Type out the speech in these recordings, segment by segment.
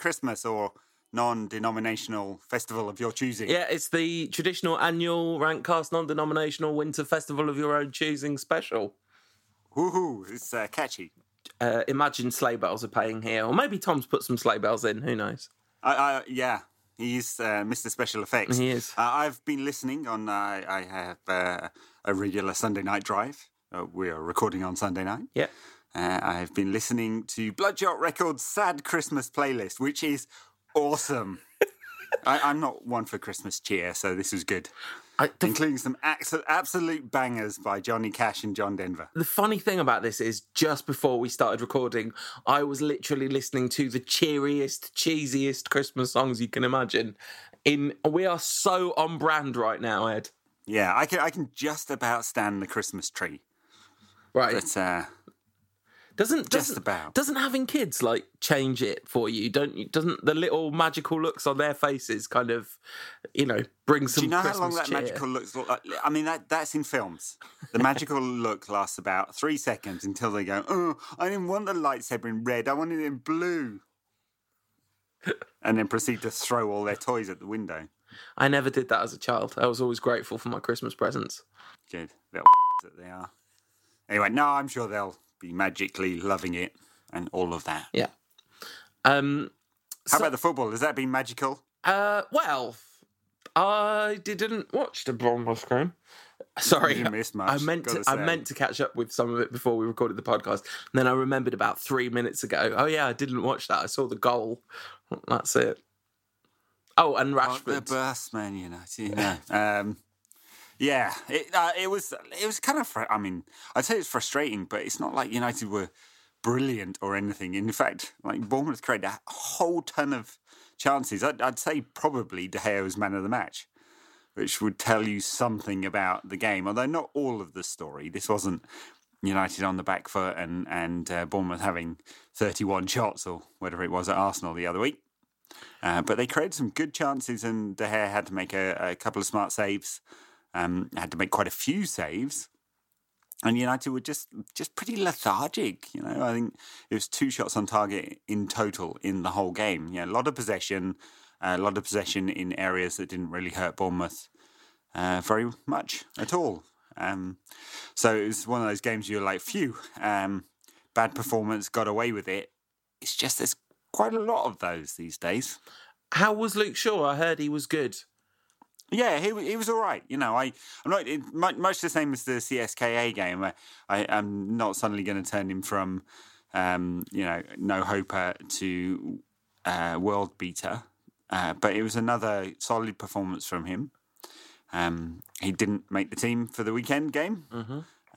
Christmas or non-denominational festival of your choosing. Yeah, it's the traditional annual Rankcast non-denominational winter festival of your own choosing special. Woohoo! It's uh, catchy. Uh, imagine sleigh bells are playing here, or maybe Tom's put some sleigh bells in. Who knows? I, I, yeah, he's uh, Mr. Special Effects. He is. Uh, I've been listening on. Uh, I have uh, a regular Sunday night drive. Uh, we are recording on Sunday night. Yeah. Uh, I've been listening to Bloodshot Records' Sad Christmas playlist, which is awesome. I, I'm not one for Christmas cheer, so this was good. I, Including some absolute bangers by Johnny Cash and John Denver. the funny thing about this is, just before we started recording, I was literally listening to the cheeriest, cheesiest Christmas songs you can imagine. In we are so on brand right now, Ed. Yeah, I can I can just about stand the Christmas tree, Right? but uh, doesn't just doesn't, about. doesn't having kids like change it for you? Don't you? Doesn't the little magical looks on their faces kind of, you know, bring some Do you know how long that cheer? magical looks like? I mean, that that's in films. The magical look lasts about three seconds until they go, "Oh, I didn't want the lightsaber in red. I wanted it in blue," and then proceed to throw all their toys at the window. I never did that as a child. I was always grateful for my Christmas presents. Good little that they are. Anyway, no, I'm sure they'll be magically loving it and all of that. Yeah. Um. How So- about the football? Has that been magical? Uh. Well, I didn't watch the Bournemouth game. Sorry, You didn't much, I meant to. I meant to catch up with some of it before we recorded the podcast. And then I remembered about three minutes ago. Oh yeah, I didn't watch that. I saw the goal. That's it. Oh, and Oh, Rashford. the burst, Man United. Yeah. um, yeah, it uh, it was it was kind of. Fr- I mean, I'd say it's frustrating, but it's not like United were brilliant or anything. In fact, like Bournemouth created a whole ton of chances. I'd, I'd say probably De Gea was man of the match, which would tell you something about the game. Although not all of the story. This wasn't United on the back foot and and uh, Bournemouth having thirty one shots or whatever it was at Arsenal the other week. Uh, but they created some good chances, and De Gea had to make a, a couple of smart saves. Um, had to make quite a few saves, and United were just just pretty lethargic. You know, I think it was two shots on target in total in the whole game. Yeah, a lot of possession, a lot of possession in areas that didn't really hurt Bournemouth uh, very much at all. Um, so it was one of those games you're like, phew, um, bad performance, got away with it. It's just there's quite a lot of those these days. How was Luke Shaw? I heard he was good. Yeah, he he was all right. You know, I I'm not it, much, the same as the CSKA game. I, I am not suddenly going to turn him from um, you know no hoper to uh, world beater, uh, but it was another solid performance from him. Um, he didn't make the team for the weekend game,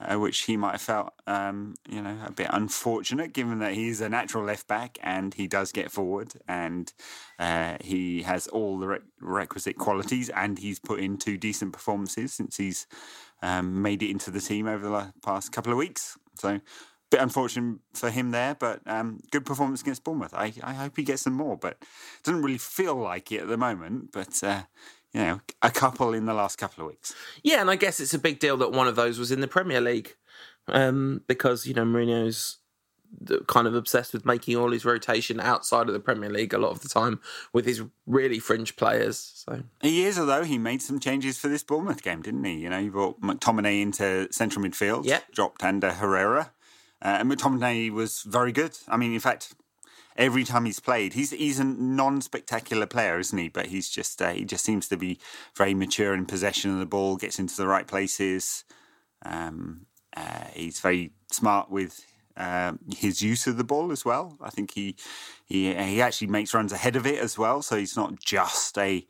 uh, which he might have felt, um, you know, a bit unfortunate, given that he's a natural left back and he does get forward and uh, he has all the re- requisite qualities and he's put in two decent performances since he's um, made it into the team over the past couple of weeks. So. Bit unfortunate for him there, but um, good performance against Bournemouth. I, I hope he gets some more, but doesn't really feel like it at the moment. But uh, you know, a couple in the last couple of weeks. Yeah, and I guess it's a big deal that one of those was in the Premier League um, because you know Mourinho's kind of obsessed with making all his rotation outside of the Premier League a lot of the time with his really fringe players. So He is, although he made some changes for this Bournemouth game, didn't he? You know, he brought McTominay into central midfield, Yeah. dropped Ander Herrera, uh, and McTominay was very good. I mean, in fact, every time he's played. He's he's a non-spectacular player, isn't he? But he's just uh, he just seems to be very mature in possession of the ball, gets into the right places. Um, uh, he's very smart with um, his use of the ball as well. I think he he he actually makes runs ahead of it as well, so he's not just a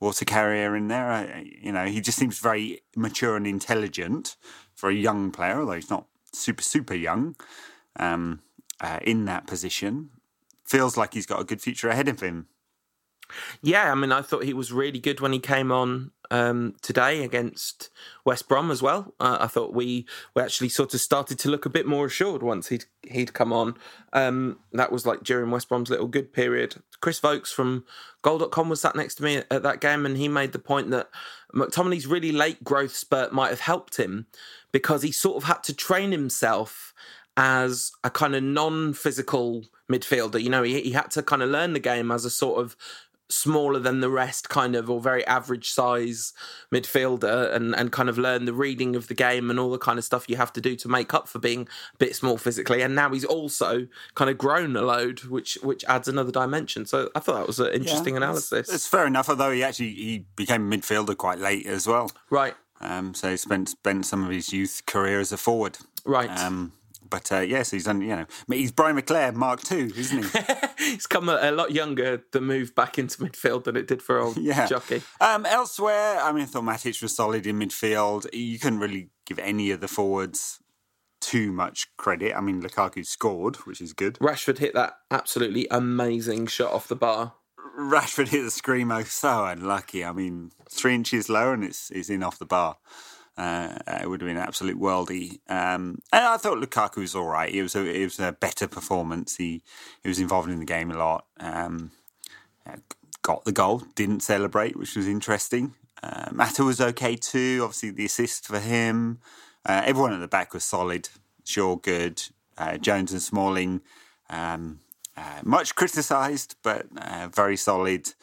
water carrier in there. Uh, you know, he just seems very mature and intelligent for a young player, although he's not super super young um, uh, in that position. Feels like he's got a good future ahead of him. Yeah, I mean, I thought he was really good when he came on um, today against West Brom as well. Uh, I thought we we actually sort of started to look a bit more assured once he'd he'd come on. Um, that was like during West Brom's little good period. Chris Voakes from Goal.com was sat next to me at, at that game, and he made the point that McTominay's really late growth spurt might have helped him because he sort of had to train himself as a kind of non-physical midfielder. You know, he, he had to kind of learn the game as a sort of smaller than the rest kind of or very average size midfielder and and kind of learn the reading of the game and all the kind of stuff you have to do to make up for being a bit small physically and now he's also kind of grown a load which which adds another dimension so i thought that was an interesting Yeah, analysis It's, it's fair enough, although he actually he became a midfielder quite late as well. right Um, so he spent spent some of his youth career as a forward. right Um, but uh, yes, he's done. You know, he's Brian McClair Mark II, isn't he? he's come a, a lot younger the move back into midfield than it did for old yeah. Choccy Um, elsewhere, I mean, I thought Matic was solid in midfield. You couldn't really give any of the forwards too much credit. I mean, Lukaku scored, which is good. rashford hit that absolutely amazing shot off the bar Rashford hit the screamo, so unlucky. I mean, three inches lower and it's it's in off the bar. Uh, it would have been an absolute worldie. Um, and I thought Lukaku was all right. It was a it was a better performance. He he was involved in the game a lot. Um, got the goal, didn't celebrate, which was interesting. Uh, Mata was okay too. Obviously, the assist for him. Uh, everyone at the back was solid. Sure, good. Uh, Jones and Smalling, um, uh, much criticised, but uh, very solid.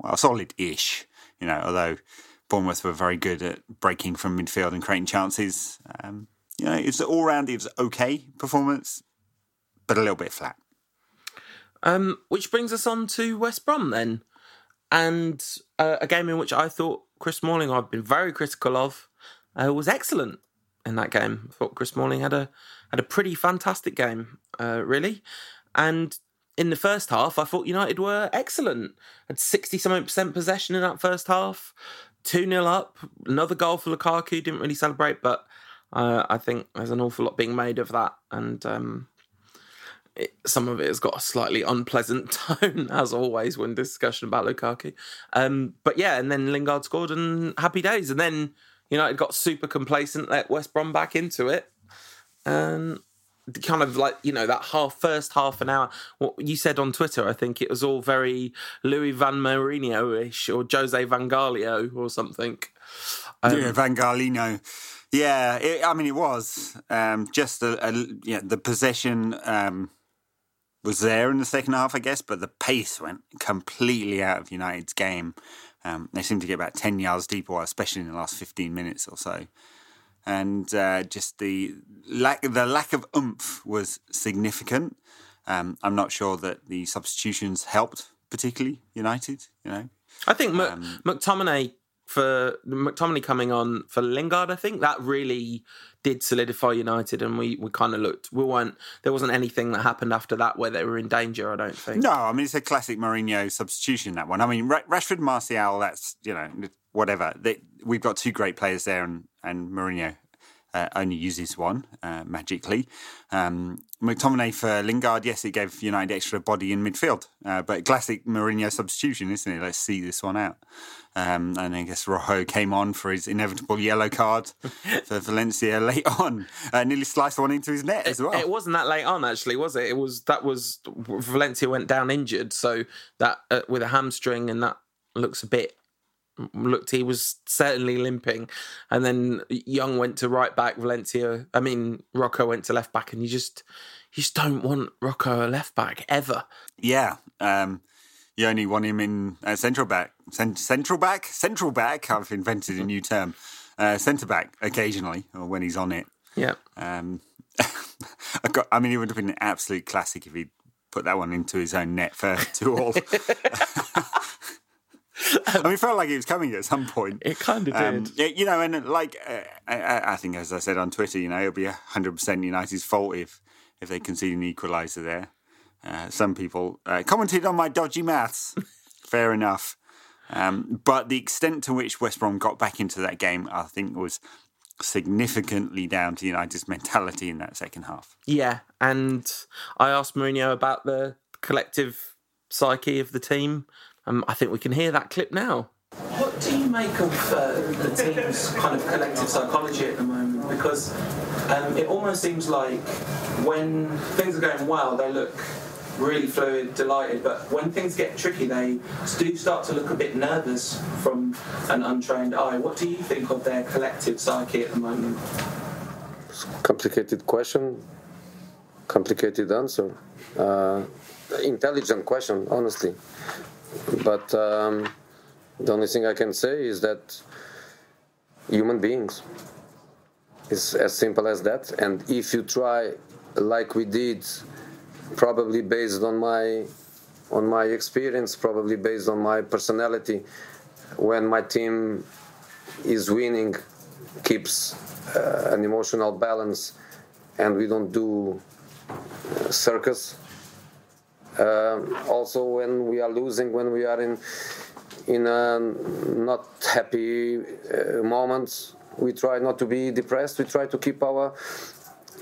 Well, solid-ish. You know, although Bournemouth were very good at breaking from midfield and creating chances. Um, you know, it's all round. It was okay performance, but a little bit flat. Um, which brings us on to West Brom then, and uh, a game in which I thought Chris Smalling, I've been very critical of, uh, was excellent in that game. I thought Chris Smalling had a had a pretty fantastic game, uh, really, and in the first half, I thought United were excellent. Had sixty something percent possession in that first half, two 0 up, another goal for Lukaku. Didn't really celebrate, but uh, I think there's an awful lot being made of that, and. Um, it, some of it has got a slightly unpleasant tone, as always, when discussion about Lukaku. Um, but yeah, and then Lingard scored and happy days. And then United got super complacent, let West Brom back into it. And kind of like, you know, that half first half an hour, what you said on Twitter, I think it was all very Louis Van Marino ish or Jose Van Gaglio or something. Um, yeah, Van Garlino. Yeah, it, I mean, it was um, just a, a yeah. The possession um, was there in the second half, I guess, but the pace went completely out of United's game. Um, they seemed to get about ten yards deeper, especially in the last fifteen minutes or so, and uh, just the lack the lack of oomph was significant. Um, I'm not sure that the substitutions helped particularly United. You know, I think um, McTominay for McTominay coming on for Lingard, I think that really did solidify United, and we, we kind of looked. We weren't there wasn't anything that happened after that where they were in danger. I don't think. No, I mean it's a classic Mourinho substitution. That one. I mean Rashford, Martial. That's you know whatever. They, we've got two great players there, and and Mourinho uh, only uses one uh, magically. Um, McTominay for Lingard, yes, it gave United extra body in midfield, uh, but classic Mourinho substitution, isn't it? Let's see this one out. Um, and I guess Rojo came on for his inevitable yellow card for Valencia late on, uh, nearly sliced one into his net as well. It, it, wasn't that late on, actually, was it? It was that was Valencia went down injured, so that uh, with a hamstring, and that looks a bit looked he was certainly limping. And then young went to right back valencia i mean Rojo went to left back and you just you just don't want Rojo a left back ever. Yeah um you only want him in uh, central back Cent- central back central back? I've invented a new term. Uh, centre back occasionally or when he's on it. Yeah. Um I, got, I mean it would have been an absolute classic if he'd put that one into his own net for two all. I mean, it felt like it was coming at some point. It kind of Um, did. you know, and like uh, I, I think, as I said on Twitter, you know, it'll be hundred percent United's fault if if they concede an equaliser there. Uh, some people uh, commented on my dodgy maths. Fair enough, um, but the extent to which West Brom got back into that game, I think, was significantly down to United's mentality in that second half. Yeah, and I asked Mourinho about the collective psyche of the team. Um, I think we can hear that clip now. What do you make of uh, the team's kind of collective psychology at the moment? Because um, it almost seems like when things are going well, they look really fluid, delighted, but when things get tricky, they do start to look a bit nervous from an untrained eye. What do you think of their collective psyche at the moment? complicated question, complicated answer. Uh, intelligent question, honestly. But um, the only thing I can say is that human beings. It's as simple as that. And if you try, like we did, probably based on my on my experience, probably based on my personality, when my team is winning, keeps uh, an emotional balance, and we don't do uh, circus. Um also, when we are losing, when we are in in a not happy uh, moments, we try not to be depressed. We try to keep our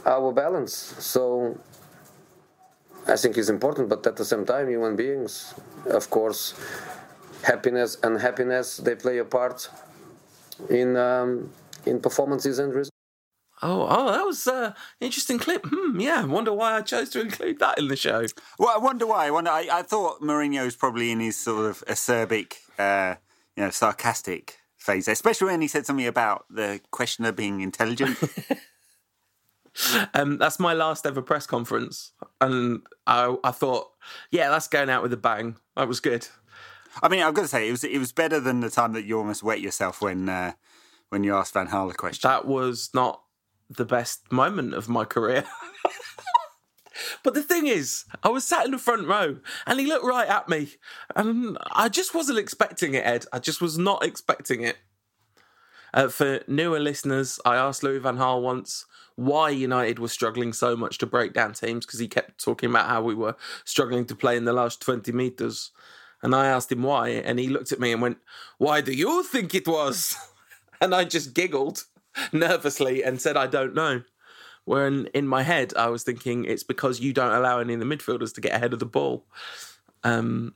our balance. So I think it's important, but at the same time, human beings, of course, happiness and happiness they play a part in um, in performances and results. Oh, oh, that was an interesting clip. Hmm, yeah, wonder why I chose to include that in the show. Well, I wonder why. I wonder. I, I thought Mourinho's probably in his sort of acerbic, uh, you know, sarcastic phase, especially when he said something about the questioner being intelligent. Um, that's my last ever press conference, and I, I thought, yeah, that's going out with a bang. That was good. I mean, I've got to say, it was it was better than the time that you almost wet yourself when uh, when you asked Van Gaal a question. That was not the best moment of my career. but the thing is, I was sat in the front row, and he looked right at me, and I just wasn't expecting it, Ed. I just was not expecting it. Uh, for newer listeners, I asked Louis Van Gaal once why United was struggling so much to break down teams because he kept talking about how we were struggling to play in the last 20 metres. And I asked him why, and he looked at me and went, Why do you think it was? And I just giggled nervously and said, I don't know. When in my head, I was thinking it's because you don't allow any of the midfielders to get ahead of the ball. Um,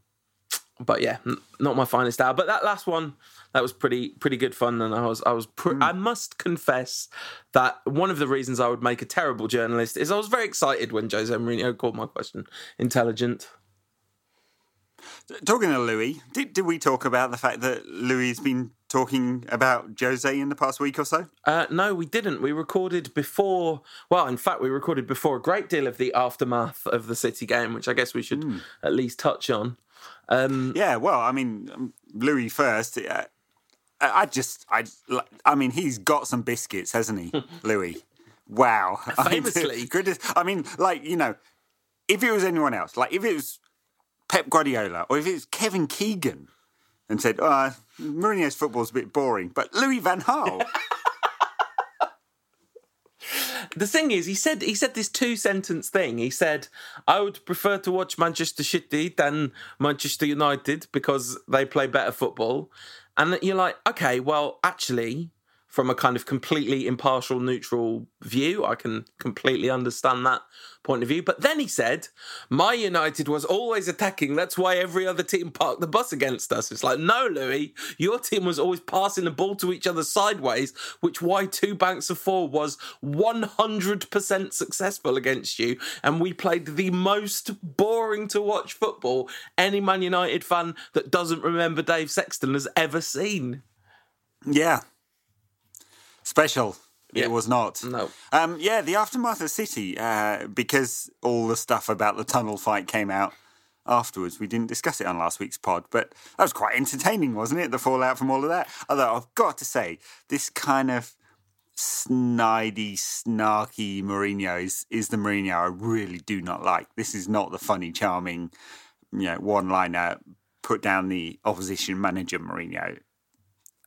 but yeah, n- not my finest hour. But that last one, that was pretty pretty good fun, and I was I was pr- I must confess that one of the reasons I would make a terrible journalist is I was very excited when Jose Mourinho called my question intelligent. Talking to Louis, did, did we talk about the fact that Louis has been talking about Jose in the past week or so? Uh, no, we didn't. We recorded before. Well, in fact, we recorded before a great deal of the aftermath of the City game, which I guess we should at least touch on. Um, Yeah, well, I mean, um, Louis first. Uh, I I just, I, I mean, he's got some biscuits, hasn't he, Louis? Wow, I mean, Famously. I mean, like you know, if it was anyone else, like if it was Pep Guardiola or if it's Kevin Keegan, and said, "Oh, Mourinho's football's a bit boring," but Louis Van Gaal, the thing is, he said he said this two sentence thing. He said, "I would prefer to watch Manchester City than Manchester United because they play better football." And you're like, okay, well, actually, from a kind of completely impartial, neutral view, I can completely understand that point of view. But then he said, "My United was always attacking. That's why every other team parked the bus against us." It's like, no, Louis, your team was always passing the ball to each other sideways, which why two banks of four was 100% successful against you, and we played the most boring to watch football any Man United fan that doesn't remember Dave Sexton has ever seen. yeah, special. Yeah. It was not. No. Um, yeah, the aftermath of City, uh, because all the stuff about the tunnel fight came out afterwards. We didn't discuss it on last week's pod, but that was quite entertaining, wasn't it? The fallout from all of that. Although I've got to say, this kind of snidey, snarky Mourinho is, is the Mourinho I really do not like. This is not the funny, charming, you know, one liner, put down the opposition manager Mourinho.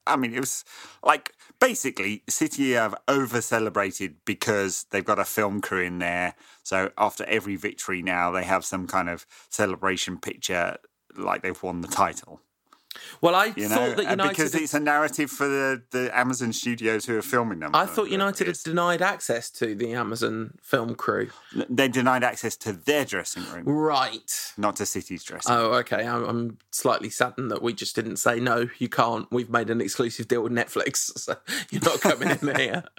I mean, it was like basically City have over celebrated because they've got a film crew in there. So after every victory now, they have some kind of celebration picture like they've won the title. Well, I You know, thought that United. because it's a narrative for the, the Amazon studios who are filming them. I thought United had denied access to the Amazon film crew. they denied access to their dressing room, Right. not to City's dressing. Oh, okay. I'm, I'm slightly saddened that we just didn't say no. You can't. We've made an exclusive deal with Netflix, so you're not coming in here.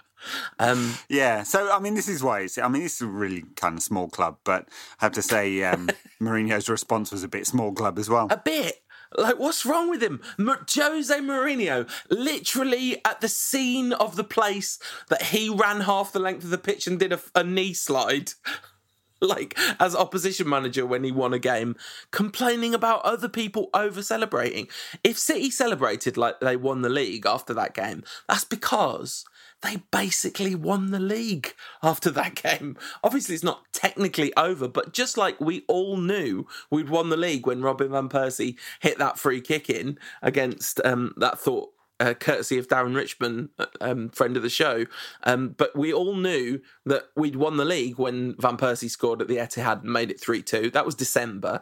Um, Yeah, so I mean, this is why it's. I mean, this is a really kind of small club, but I have to say, um, Mourinho's response was a bit small club as well. a bit. Like, what's wrong with him? M- Jose Mourinho, literally at the scene of the place that he ran half the length of the pitch and did a, a knee slide, like as opposition manager when he won a game, complaining about other people over celebrating. If City celebrated like they won the league after that game, that's because they basically won the league after that game. Obviously, it's not technically over, but just like we all knew we'd won the league when Robin Van Persie hit that free kick in against um, that thought. Uh, courtesy of Darren Richmond, uh, um, friend of the show. Um, but we all knew that we'd won the league when Van Persie scored at the Etihad and made it 3 2. That was December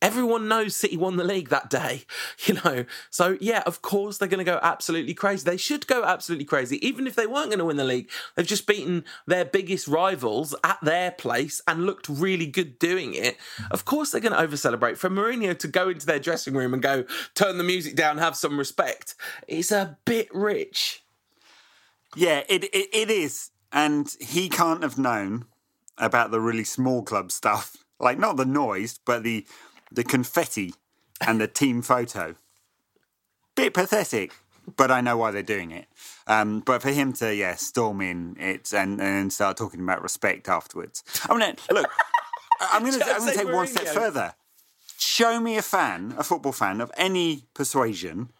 everyone knows City won the league that day, you know. So yeah, of course they're going to go absolutely crazy. They should go absolutely crazy, even if they weren't going to win the league. They've just beaten their biggest rivals at their place and looked really good doing it. Of course they're going to over celebrate. For Mourinho to go into their dressing room and go, turn the music down, have some respect, is a bit rich. Yeah, it, it it is, and he can't have known about the really small club stuff, like not the noise, but the the confetti and the team photo. Bit pathetic, but I know why they're doing it. Um, but for him to yeah storm in it and and start talking about respect afterwards. I mean, look, I'm going to I'm going to take one step further. Show me a fan, a football fan of any persuasion,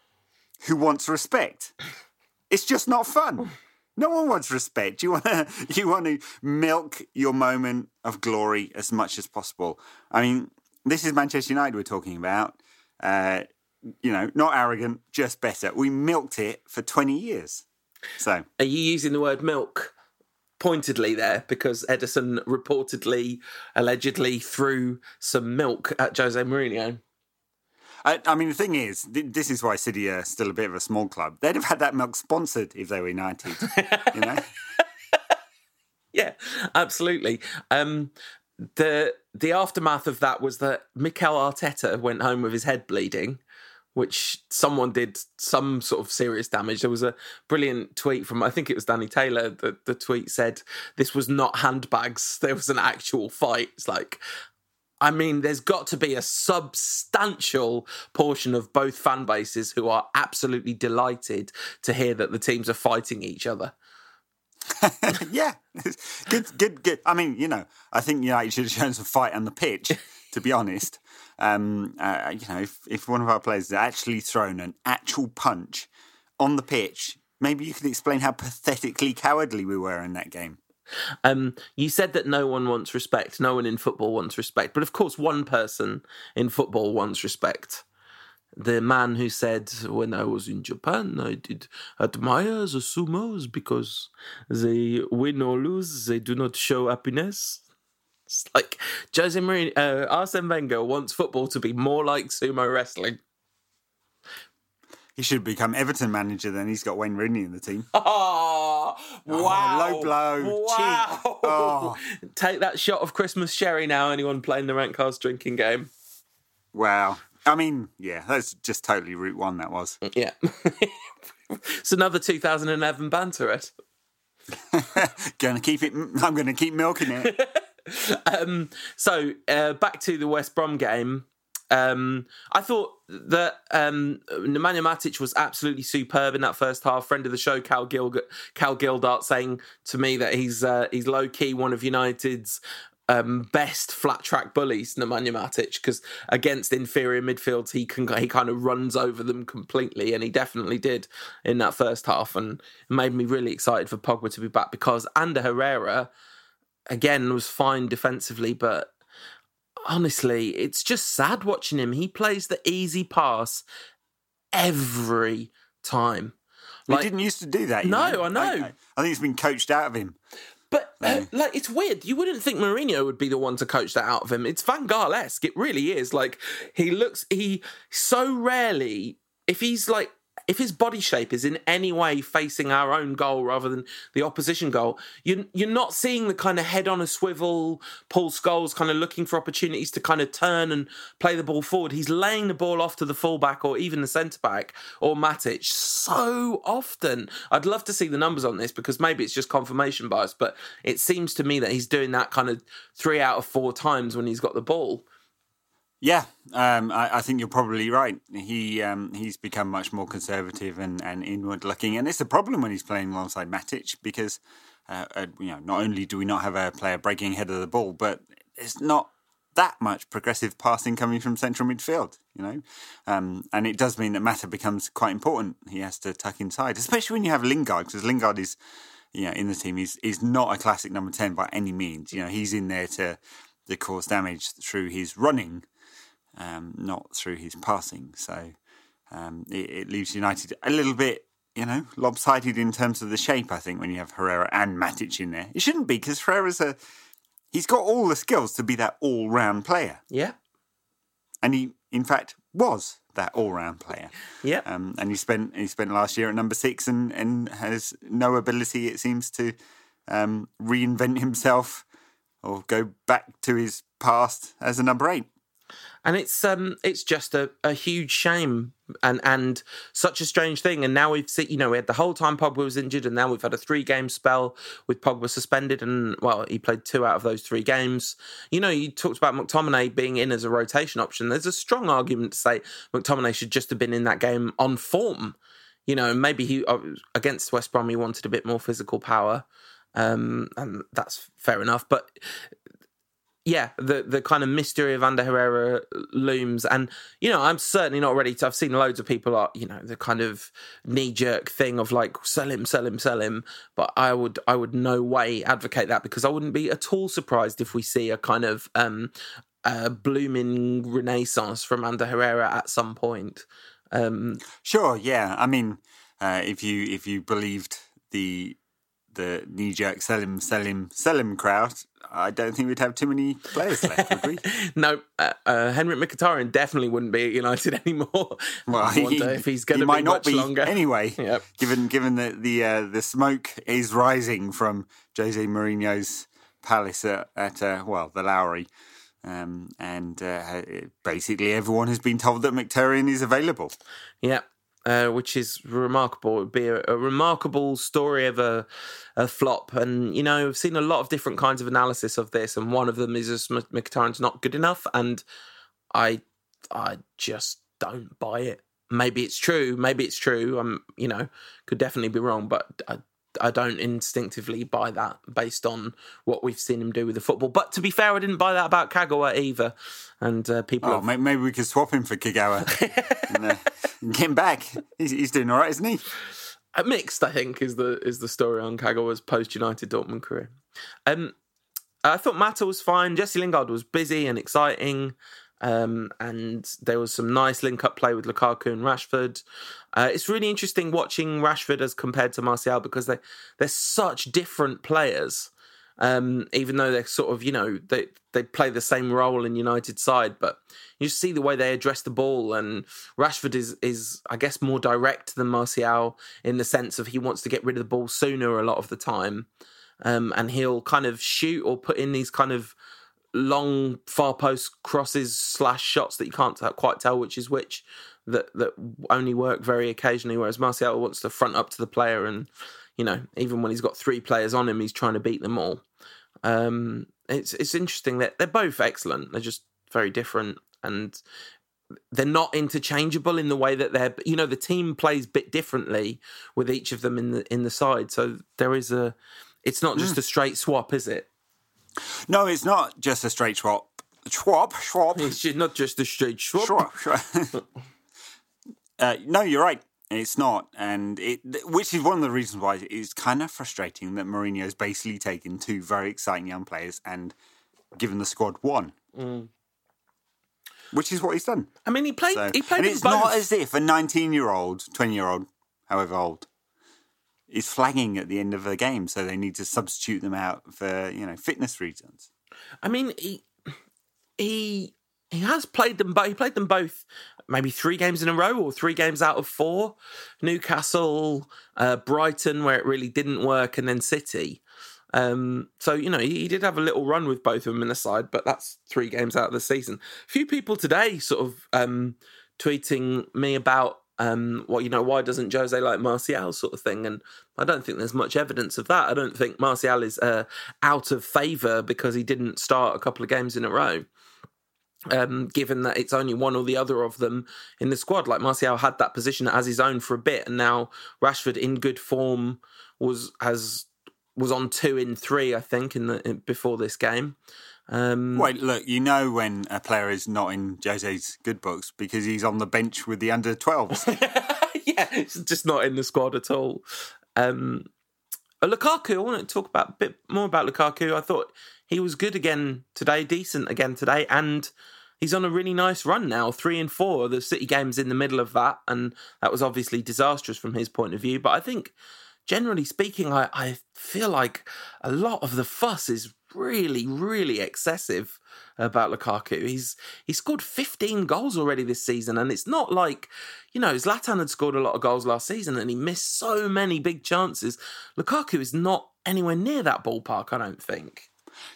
who wants respect. It's just not fun. No one wants respect. You want to you want to milk your moment of glory as much as possible. I mean, this is Manchester United we're talking about. Uh, you know, not arrogant, just better. We milked it for twenty years. So Are you using the word milk pointedly there because Ederson reportedly, allegedly threw some milk at Jose Mourinho? I, I mean, the thing is, th- this is why City are still a bit of a small club. They'd have had that milk sponsored if they were United. you know. Yeah, absolutely. Um, the the aftermath of that was that Mikel Arteta went home with his head bleeding, which someone did some sort of serious damage. There was a brilliant tweet from I think it was Danny Taylor. The the tweet said this was not handbags. There was an actual fight. It's like. I mean, there's got to be a substantial portion of both fan bases who are absolutely delighted to hear that the teams are fighting each other. yeah, good, good, good. I mean, you know, I think United should have shown some fight on the pitch. To be honest, um, uh, you know, if, if one of our players had actually thrown an actual punch on the pitch, maybe you could explain how pathetically cowardly we were in that game. Um, you said that no one wants respect. No one in football wants respect. But of course, one person in football wants respect. The man who said, when I was in Japan, I did admire the sumos because they win or lose, they do not show happiness. It's like Jose Mourinho, uh, Arsene Wenger wants football to be more like sumo wrestling. He should become Everton manager. Then he's got Wayne Rooney in the team. Oh, wow. low blow, Wow. cheek. Oh. Take that shot of Christmas sherry now, anyone playing the rank cast drinking game. Wow. I mean, yeah, that's just totally Route One. That was. Yeah. it's another 2011 banter, Ed. gonna keep it. I'm gonna keep milking it. Um, so uh, back to the West Brom game. Um, I thought that um, Nemanja Matic was absolutely superb in that first half. Friend of the show, Cal, Gil- Cal Gildart, saying to me that he's uh, he's low key one of United's um, best flat track bullies, Nemanja Matic, because against inferior midfields, he can he kind of runs over them completely, and he definitely did in that first half, and it made me really excited for Pogba to be back because Ander Herrera, again, was fine defensively, but honestly, it's just sad watching him. He plays the easy pass every time. he didn't used to do that. No, I know. I, I think it's been coached out of him. But uh, like, it's weird. You wouldn't think Mourinho would be the one to coach that out of him. It's Van Gaal esque. It really is. Like he looks. He so rarely. If he's like. If his body shape is in any way facing our own goal rather than the opposition goal, you're, you're not seeing the kind of head on a swivel, Paul Scholes kind of looking for opportunities to kind of turn and play the ball forward. He's laying the ball off to the fullback or even the centre back or Matic so often. I'd love to see the numbers on this because maybe it's just confirmation bias, but it seems to me that he's doing that kind of three out of four times when he's got the ball. Yeah, um, I, I, think you're probably right. He um, he's become much more conservative and, and inward looking, and it's a problem when he's playing alongside Matic because uh, uh, you know not only do we not have a player breaking ahead of the ball, but it's not that much progressive passing coming from central midfield. You know, um, and it does mean that Mata becomes quite important. He has to tuck inside, especially when you have Lingard, because Lingard is you know in the team. He's is not a classic number ten by any means. You know, he's in there to to cause damage through his running um, not through his passing. So um, it, it, leaves United a little bit, you know, lopsided in terms of the shape. I think when you have Herrera and Matic in there, it shouldn't be because Herrera's a he's got all the skills to be that all round player. Yeah, and he in fact was that all round player. Yeah, um, and he spent he spent last year at number six and and has no ability it seems to um, reinvent himself or go back to his past as a number eight and it's um it's just a, a huge shame and and such a strange thing. And now we've seen, you know, we had the whole time Pogba was injured, and now we've had a three game spell with Pogba suspended, and well, he played two out of those three games. You know, you talked about McTominay being in as a rotation option. There's a strong argument to say McTominay should just have been in that game on form. You know, maybe he uh, against West Brom he wanted a bit more physical power. Um, and that's fair enough. But yeah, the the kind of mystery of Ander Herrera looms, and you know, I'm certainly not ready to. I've seen loads of people are, you know, the kind of knee jerk thing of like sell him, sell him, sell him. But I would, I would no way advocate that because I wouldn't be at all surprised if we see a kind of um, a blooming renaissance from Ander Herrera at some point. Um, sure, yeah. I mean, uh, if you if you believed the the knee jerk sell him, sell him, sell him crowd, I don't think we'd have too many players left, would we? no, uh, uh, Henrikh Mkhitaryan definitely wouldn't be at United anymore. Well, I wonder he, if he's going to might be not be longer. anyway. Yep. Given given that the uh, the smoke is rising from Jose Mourinho's palace at, at uh, well the Lowry. Um, and uh, basically everyone has been told that Mkhitaryan is available. Yeah, uh, which is remarkable. It would be a, a, remarkable story of a, a flop. And, you know, I've seen a lot of different kinds of analysis of this, and one of them is just Mkhitaryan's not good enough. And I, I just don't buy it. Maybe it's true. Maybe it's true. I'm, you know, could definitely be wrong, but I I don't instinctively buy that based on what we've seen him do with the football. But to be fair, I didn't buy that about Kagawa either. And uh, people, oh, have... maybe we could swap him for Kagawa and, uh, get him back. He's, he's doing all right, isn't he? A mixed, I think, is the is the story on Kagawa's post United Dortmund career. Um, I thought Mata was fine. Jesse Lingard was busy and exciting. Um, and there was some nice link up play with Lukaku and Rashford. Uh, it's really interesting watching Rashford as compared to Martial because they they're such different players. Um, even though they're sort of you know they they play the same role in United side, but you see the way they address the ball. And Rashford is is I guess more direct than Martial in the sense of he wants to get rid of the ball sooner a lot of the time, um, and he'll kind of shoot or put in these kind of long far post crosses slash shots that you can't quite tell which is which that that only work very occasionally whereas Martial wants to front up to the player and you know even when he's got three players on him he's trying to beat them all. Um, it's it's interesting that they're both excellent. They're just very different and they're not interchangeable in the way that they're you know the team plays a bit differently with each of them in the in the side. So there is a it's not just mm. a straight swap is it No, it's not just a straight swap. Swap, swap, It's not just a straight swap. uh, no, you're right. It's not, and it, which is one of the reasons why it's kind of frustrating that Mourinho's basically taken two very exciting young players and given the squad one, which is what he's done. I mean, he played. So, he played and it's both. not as if a 19 year old, 20 year old, however old, is flagging at the end of the game, so they need to substitute them out for you know fitness reasons. I mean, he he he has played them. But he played them both, maybe three games in a row or three games out of four. Newcastle, uh, Brighton, where it really didn't work, and then City. Um, so you know he, he did have a little run with both of them in the side, but that's three games out of the season. A few people today sort of um, tweeting me about um, what you know why doesn't Jose like Martial sort of thing, and I don't think there's much evidence of that. I don't think Martial is uh, out of favour because he didn't start a couple of games in a row. Um, given that it's only one or the other of them in the squad, like Martial had that position as his own for a bit, and now Rashford in good form was has was on two in three, I think, in the in, before this game. Um, Wait, look, you know when a player is not in Jose's good books because he's on the bench with the under 12s. yeah, it's just not in the squad at all. Um, uh, Lukaku, I want to talk about a bit more about Lukaku. I thought he was good again today, decent again today, and he's on a really nice run now. Three and four. The City game's in the middle of that, and that was obviously disastrous from his point of view. But I think, generally speaking, I, I feel like a lot of the fuss is really, really excessive about Lukaku. He's he scored 15 goals already this season, and it's not like you know Zlatan had scored a lot of goals last season, and he missed so many big chances. Lukaku is not anywhere near that ballpark. I don't think.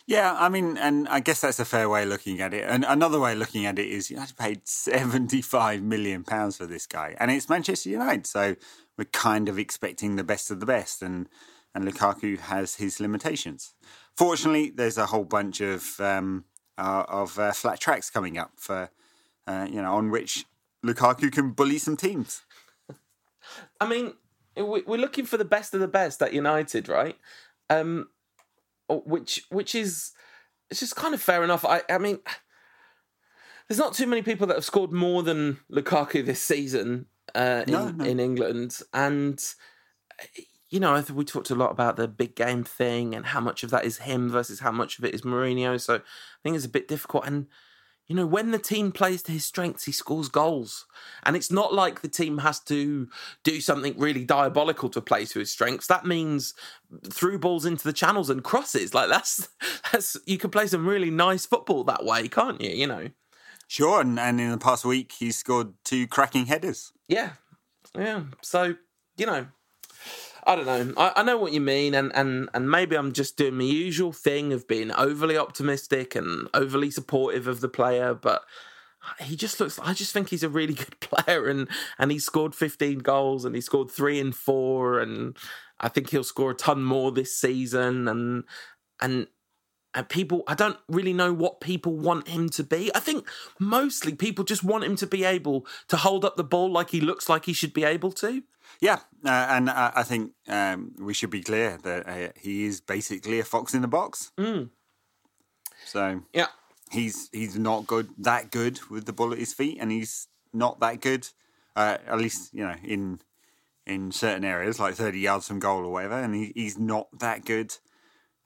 yeah, I mean, and I guess that's a fair way of looking at it. And another way of looking at it is United paid £75 million for this guy, and it's Manchester United, so we're kind of expecting the best of the best, and, and Lukaku has his limitations. Fortunately, there's a whole bunch of um, uh, of uh, flat tracks coming up for uh, you know on which Lukaku can bully some teams. I mean, we- we're looking for the best of the best at United, right? Um, which which is it's just kind of fair enough. I I mean, there's not too many people that have scored more than Lukaku this season uh, in No, no. in England, and you know, I think we talked a lot about the big game thing and how much of that is him versus how much of it is Mourinho. So I think it's a bit difficult. And you know, when the team plays to his strengths, he scores goals. And it's not like the team has to do something really diabolical to play to his strengths. That means through balls into the channels and crosses. Like that's that's you can play some really nice football that way, can't you? You know. Sure, and, and in the past week he scored two cracking headers. Yeah. Yeah. So, you know, I don't know. I, I know what you mean, and, and, and maybe I'm just doing my usual thing of being overly optimistic and overly supportive of the player, but he just looks I just think he's a really good player and and he scored 15 goals and he scored 3 and 4 and I think he'll score a ton more this season and and and people I don't really know what people want him to be. I think mostly people just want him to be able to hold up the ball like he looks like he should be able to. Yeah, uh, and I, I think um, we should be clear that uh, he is basically a fox in the box. Mm. So Yeah. he's he's not good that good with the ball at his feet, and he's not that good, uh, at least you know in in certain areas like thirty yards from goal or whatever, and he, he's not that good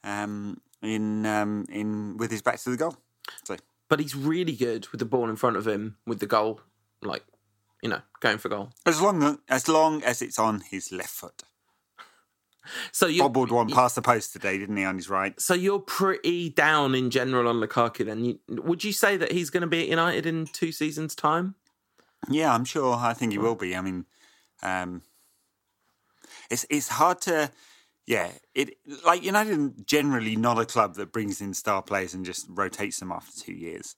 um, in um, in with his back to the goal. So But he's really good with the ball in front of him with the goal like you know, going for goal. as long as long as it's on his left foot, So you bobbled one past the post today, didn't he? On his right. so you're pretty down in general on Lukaku then. You, would you say that he's going to be at United in 2 seasons time? Yeah, I'm sure. I think he will be. I mean, um, it's it's hard to, yeah. It like United generally not a club that brings in star players and just rotates them after two years.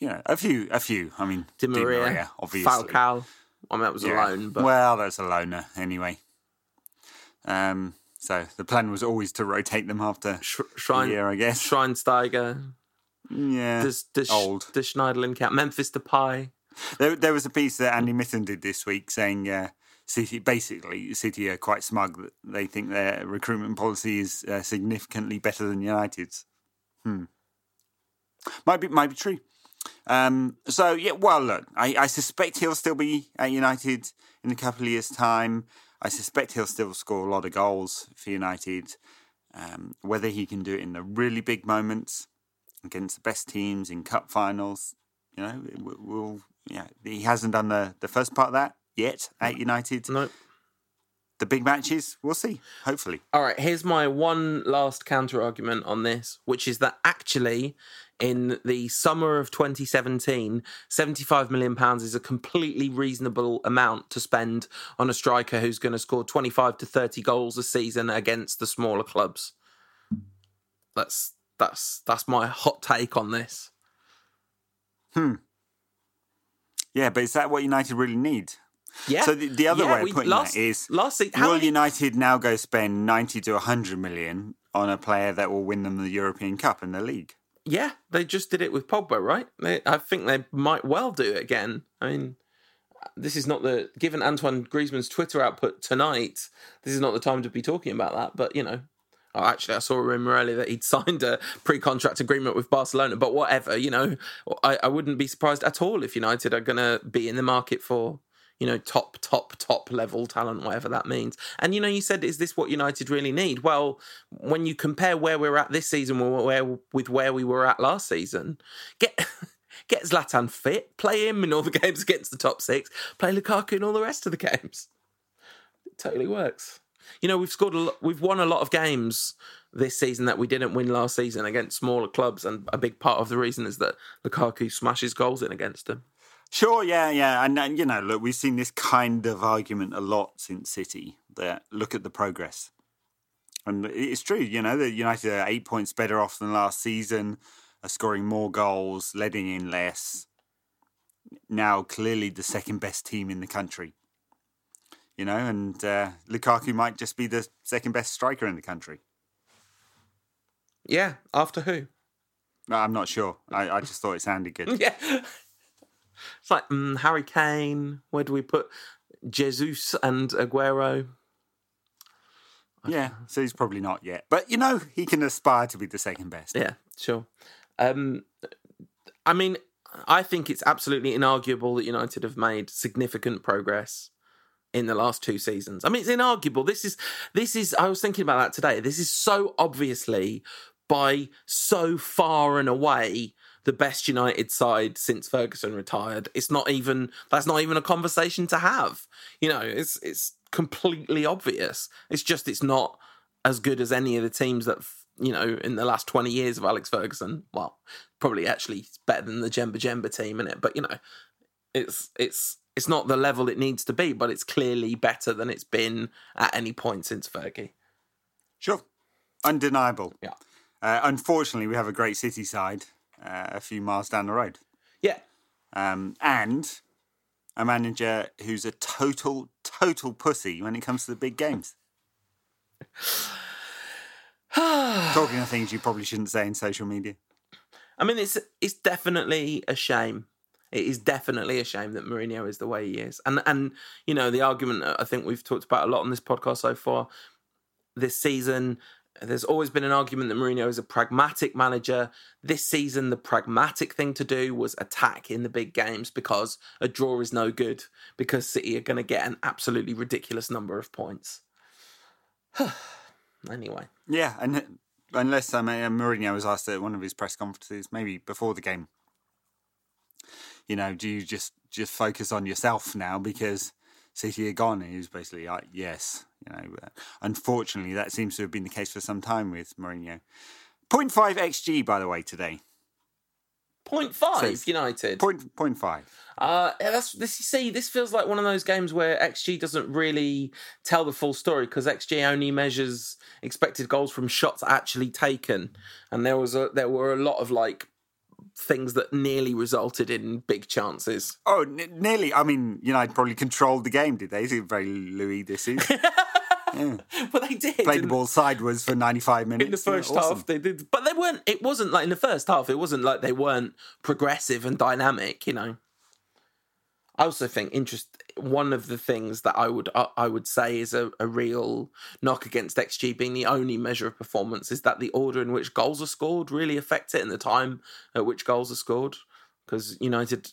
You know, a few, a few. I mean, Di Maria, obviously. Falcao. I mean, that was Yeah. a loan, but well, that's a loner anyway. Um, so the plan was always to rotate them after Sh- a Shrine, year, I guess. Schweinsteiger, yeah, does does old. does Schneiderlin count? Memphis Depay. There, there was a piece that Andy Mitten did this week saying uh, City, basically, City are quite smug that they think their recruitment policy is uh, significantly better than United's. Might be, might be true. Um, so yeah, well, look, I, I suspect he'll still be at United in a couple of years' time. I suspect he'll still score a lot of goals for United. Um, whether he can do it in the really big moments against the best teams in cup finals, you know, we'll yeah, he hasn't done the, the first part of that yet at United. No. The big matches, we'll see. Hopefully, All right, here's my one last counter argument on this, which is that actually, in the summer of 2017, 75 million pounds is a completely reasonable amount to spend on a striker who's going to score 25 to 30 goals a season against the smaller clubs. That's that's that's my hot take on this. Hmm. Yeah. But is that what United really need? Yeah. So the, the other Yeah, way we- of putting last, that is, last season. How will many, United now go spend ninety to hundred million on a player that will win them the European Cup and the league? Yeah, they just did it with Pogba, right? They, I think they might well do it again. I mean, this is not the given Antoine Griezmann's Twitter output tonight. This is not the time to be talking about that. But you know, oh, actually, I saw a rumor earlier that he'd signed a pre-contract agreement with Barcelona. But whatever, you know, I, I wouldn't be surprised at all if United are going to be in the market for you know top top top level talent whatever that means. And you know you said is this what united really need? Well when you compare where we're at this season with where we were at last season get get Zlatan fit play him in all the games against the top 6 play Lukaku in all the rest of the games. It totally works. You know we've scored a lot, we've won a lot of games this season that we didn't win last season against smaller clubs and a big part of the reason is that Lukaku smashes goals in against them Sure, yeah, yeah, and, and you know, look, we've seen this kind of argument a lot since City. That look at the progress, and it's true. You know, the United are eight points better off than last season, are scoring more goals, letting in less. Now, clearly, the second best team in the country. You know, and uh, Lukaku might just be the second best striker in the country. yeah after who No, I'm not sure. I, I just thought it sounded good. Yeah. It's like mm, Harry Kane. Where do we put Jesus and Aguero? Yeah, so he's probably not yet, but you know, he can aspire to be the second best. Yeah, sure. Um, I mean, I think it's absolutely inarguable that United have made significant progress in the last two seasons. I mean, it's inarguable. This is this is. I was thinking about that today. This is so obviously by so far and away the best United side since Ferguson retired. It's not even that's not even a conversation to have. You know, it's it's completely obvious. It's just it's not as good as any of the teams that you know in the last 20 years of Alex Ferguson. Well, probably actually it's better than the Djemba Djemba team in it, but you know, it's it's it's not the level it needs to be, but it's clearly better than it's been at any point since Fergie. Sure, undeniable. Yeah. Uh, unfortunately, we have a great city side uh, a few miles down the road, Yeah. um, and a manager who's a total, total pussy when it comes to the big games. Talking of things you probably shouldn't say in social media. I mean, it's it's definitely a shame. It is definitely a shame that Mourinho is the way he is, and and you know the argument that I think we've talked about a lot on this podcast so far this season. There's always been an argument that Mourinho is a pragmatic manager. This season, the pragmatic thing to do was attack in the big games because a draw is no good because City are going to get an absolutely ridiculous number of points. anyway, Yeah, and unless I mean, Mourinho was asked at one of his press conferences, maybe before the game, you know, do you just just focus on yourself now because City are gone? And he was basically like, yes. You know, uh, unfortunately, that seems to have been the case for some time with Mourinho. 0.5 xg, by the way, today. point five So- United. Point point five. Uh, that's this. You see, this feels like one of those games where XG doesn't really tell the full story because XG only measures expected goals from shots actually taken, and there was a there were a lot of like things that nearly resulted in big chances. Oh, n- nearly. I mean, United probably controlled the game, did they? Is it very Louis? This is Mm. Well, they did played the ball sideways for ninety five minutes in the Yeah, first awesome. half. They did, but they weren't. It wasn't like in the first half. It wasn't like they weren't progressive and dynamic. You know. I also think interest. One of the things that I would I I would say is a, a real knock against XG being the only measure of performance is that the order in which goals are scored really affects it and the time at which goals are scored. Because United,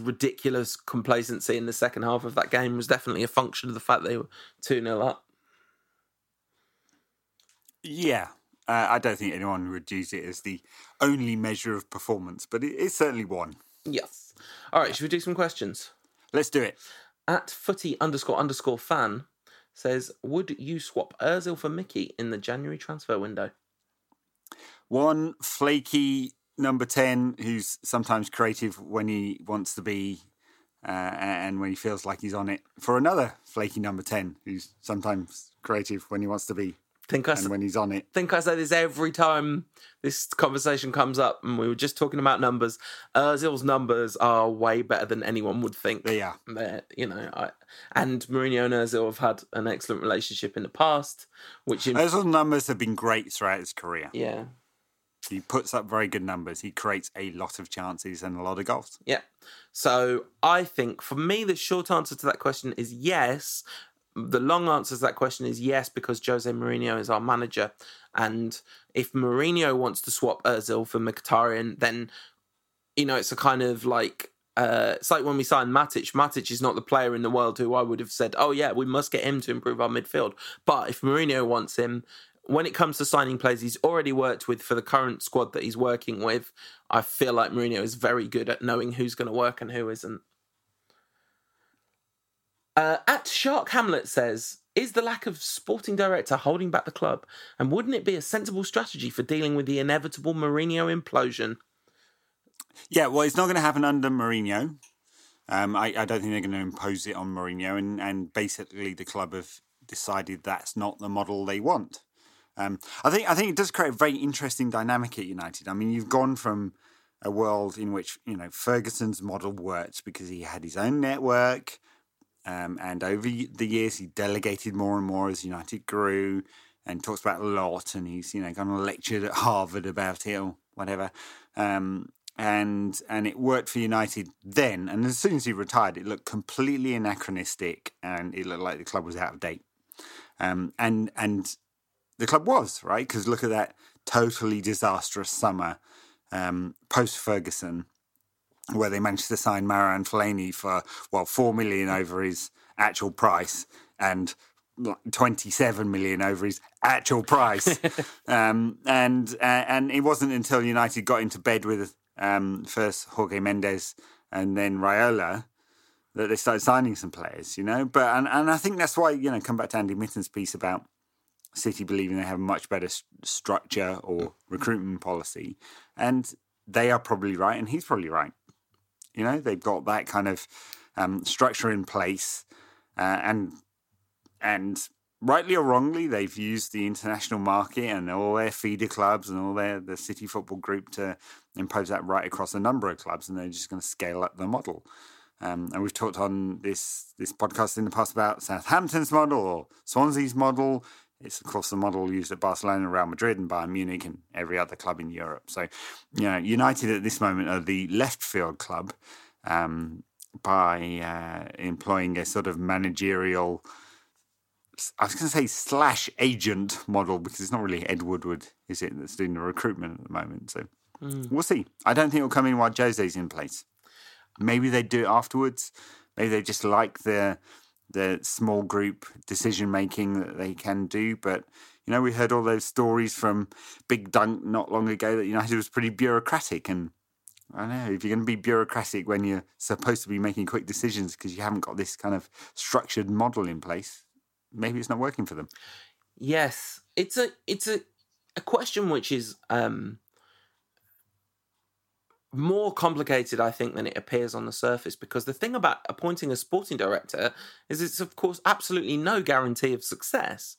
ridiculous complacency in the second half of that game was definitely a function of the fact they were two 0 up. Yeah, uh, I don't think anyone would use it as the only measure of performance, but it is certainly one. Yes. All right. Should we do some questions? Let's do it. at footy underscore underscore fan says, Would you swap Ozil for Mickey in the January transfer window? One flaky number 10 who's sometimes creative when he wants to be uh, and when he feels like he's on it, for another flaky number 10 who's sometimes creative when he wants to be Think I, and when he's on it. think I say this every time this conversation comes up, and we were just talking about numbers. Ozil's numbers are way better than anyone would think. They are. They're, you know, I, and Mourinho and Ozil have had an excellent relationship in the past, which, in, Those numbers have been great throughout his career. yeah, He puts up very good numbers. He creates a lot of chances and a lot of goals. Yeah. So I think for me, the short answer to that question is yes. The long answer to that question is yes, because Jose Mourinho is our manager. And if Mourinho wants to swap Ozil for Mkhitaryan, then, you know, it's a kind of like, uh, it's like when we signed Matic. Matic is not the player in the world who I would have said, oh, yeah, we must get him to improve our midfield. But if Mourinho wants him, when it comes to signing players he's already worked with for the current squad that he's working with, I feel like Mourinho is very good at knowing who's going to work and who isn't. Uh, at Shark Hamlet says, is the lack of sporting director holding back the club? And wouldn't it be a sensible strategy for dealing with the inevitable Mourinho implosion? Yeah, well, it's not going to happen under Mourinho. Um, I, I don't think they're going to impose it on Mourinho, and, and basically the club have decided that's not the model they want. Um, I think I think it does create a very interesting dynamic at United. I mean, you've gone from a world in which you know Ferguson's model worked because he had his own network, um, and over the years he delegated more and more as United grew, and talks about a lot, and he's you know kind of lectured at Harvard about it or whatever. Um, and and it worked for United then. And as soon as he retired, it looked completely anachronistic, and it looked like the club was out of date. Um, and and the club was right? Because look at that totally disastrous summer um, post Ferguson, where they managed to sign Marouane Fellaini for well four million over his actual price and like 27 million over his actual price. Um, and uh, and it wasn't until United got into bed with um, first Jorge Mendes and then Raiola that they started signing some players you know? But and, and I think that's why you know come back to Andy Mitten's piece about City believing they have a much better s- structure or recruitment policy and they are probably right and he's probably right you know they've got that kind of um, structure in place uh, and and rightly or wrongly, they've used the international market and all their feeder clubs and all their the City Football Group to impose that right across a number of clubs, and they're just going to scale up the model. Um, and we've talked on this this podcast in the past about Southampton's model or Swansea's model. It's of course the model used at Barcelona, Real Madrid, and Bayern Munich, and every other club in Europe. So, you know, United at this moment are the left field club um, by uh, employing a sort of managerial I was going to say slash agent model because it's not really Ed Woodward, is it, that's doing the recruitment at the moment. So we'll see. I don't think it'll come in while Jose's in place. Maybe they do it afterwards. Maybe they just like the the small group decision making that they can do. But you know, we heard all those stories from Big Dunk not long ago that United was pretty bureaucratic and. I don't know if you're going to be bureaucratic when you're supposed to be making quick decisions because you haven't got this kind of structured model in place maybe it's not working for them. Yes, it's a it's a, a question which is um, more complicated, I think, than it appears on the surface. Because the thing about appointing a sporting director is it's of course absolutely no guarantee of success,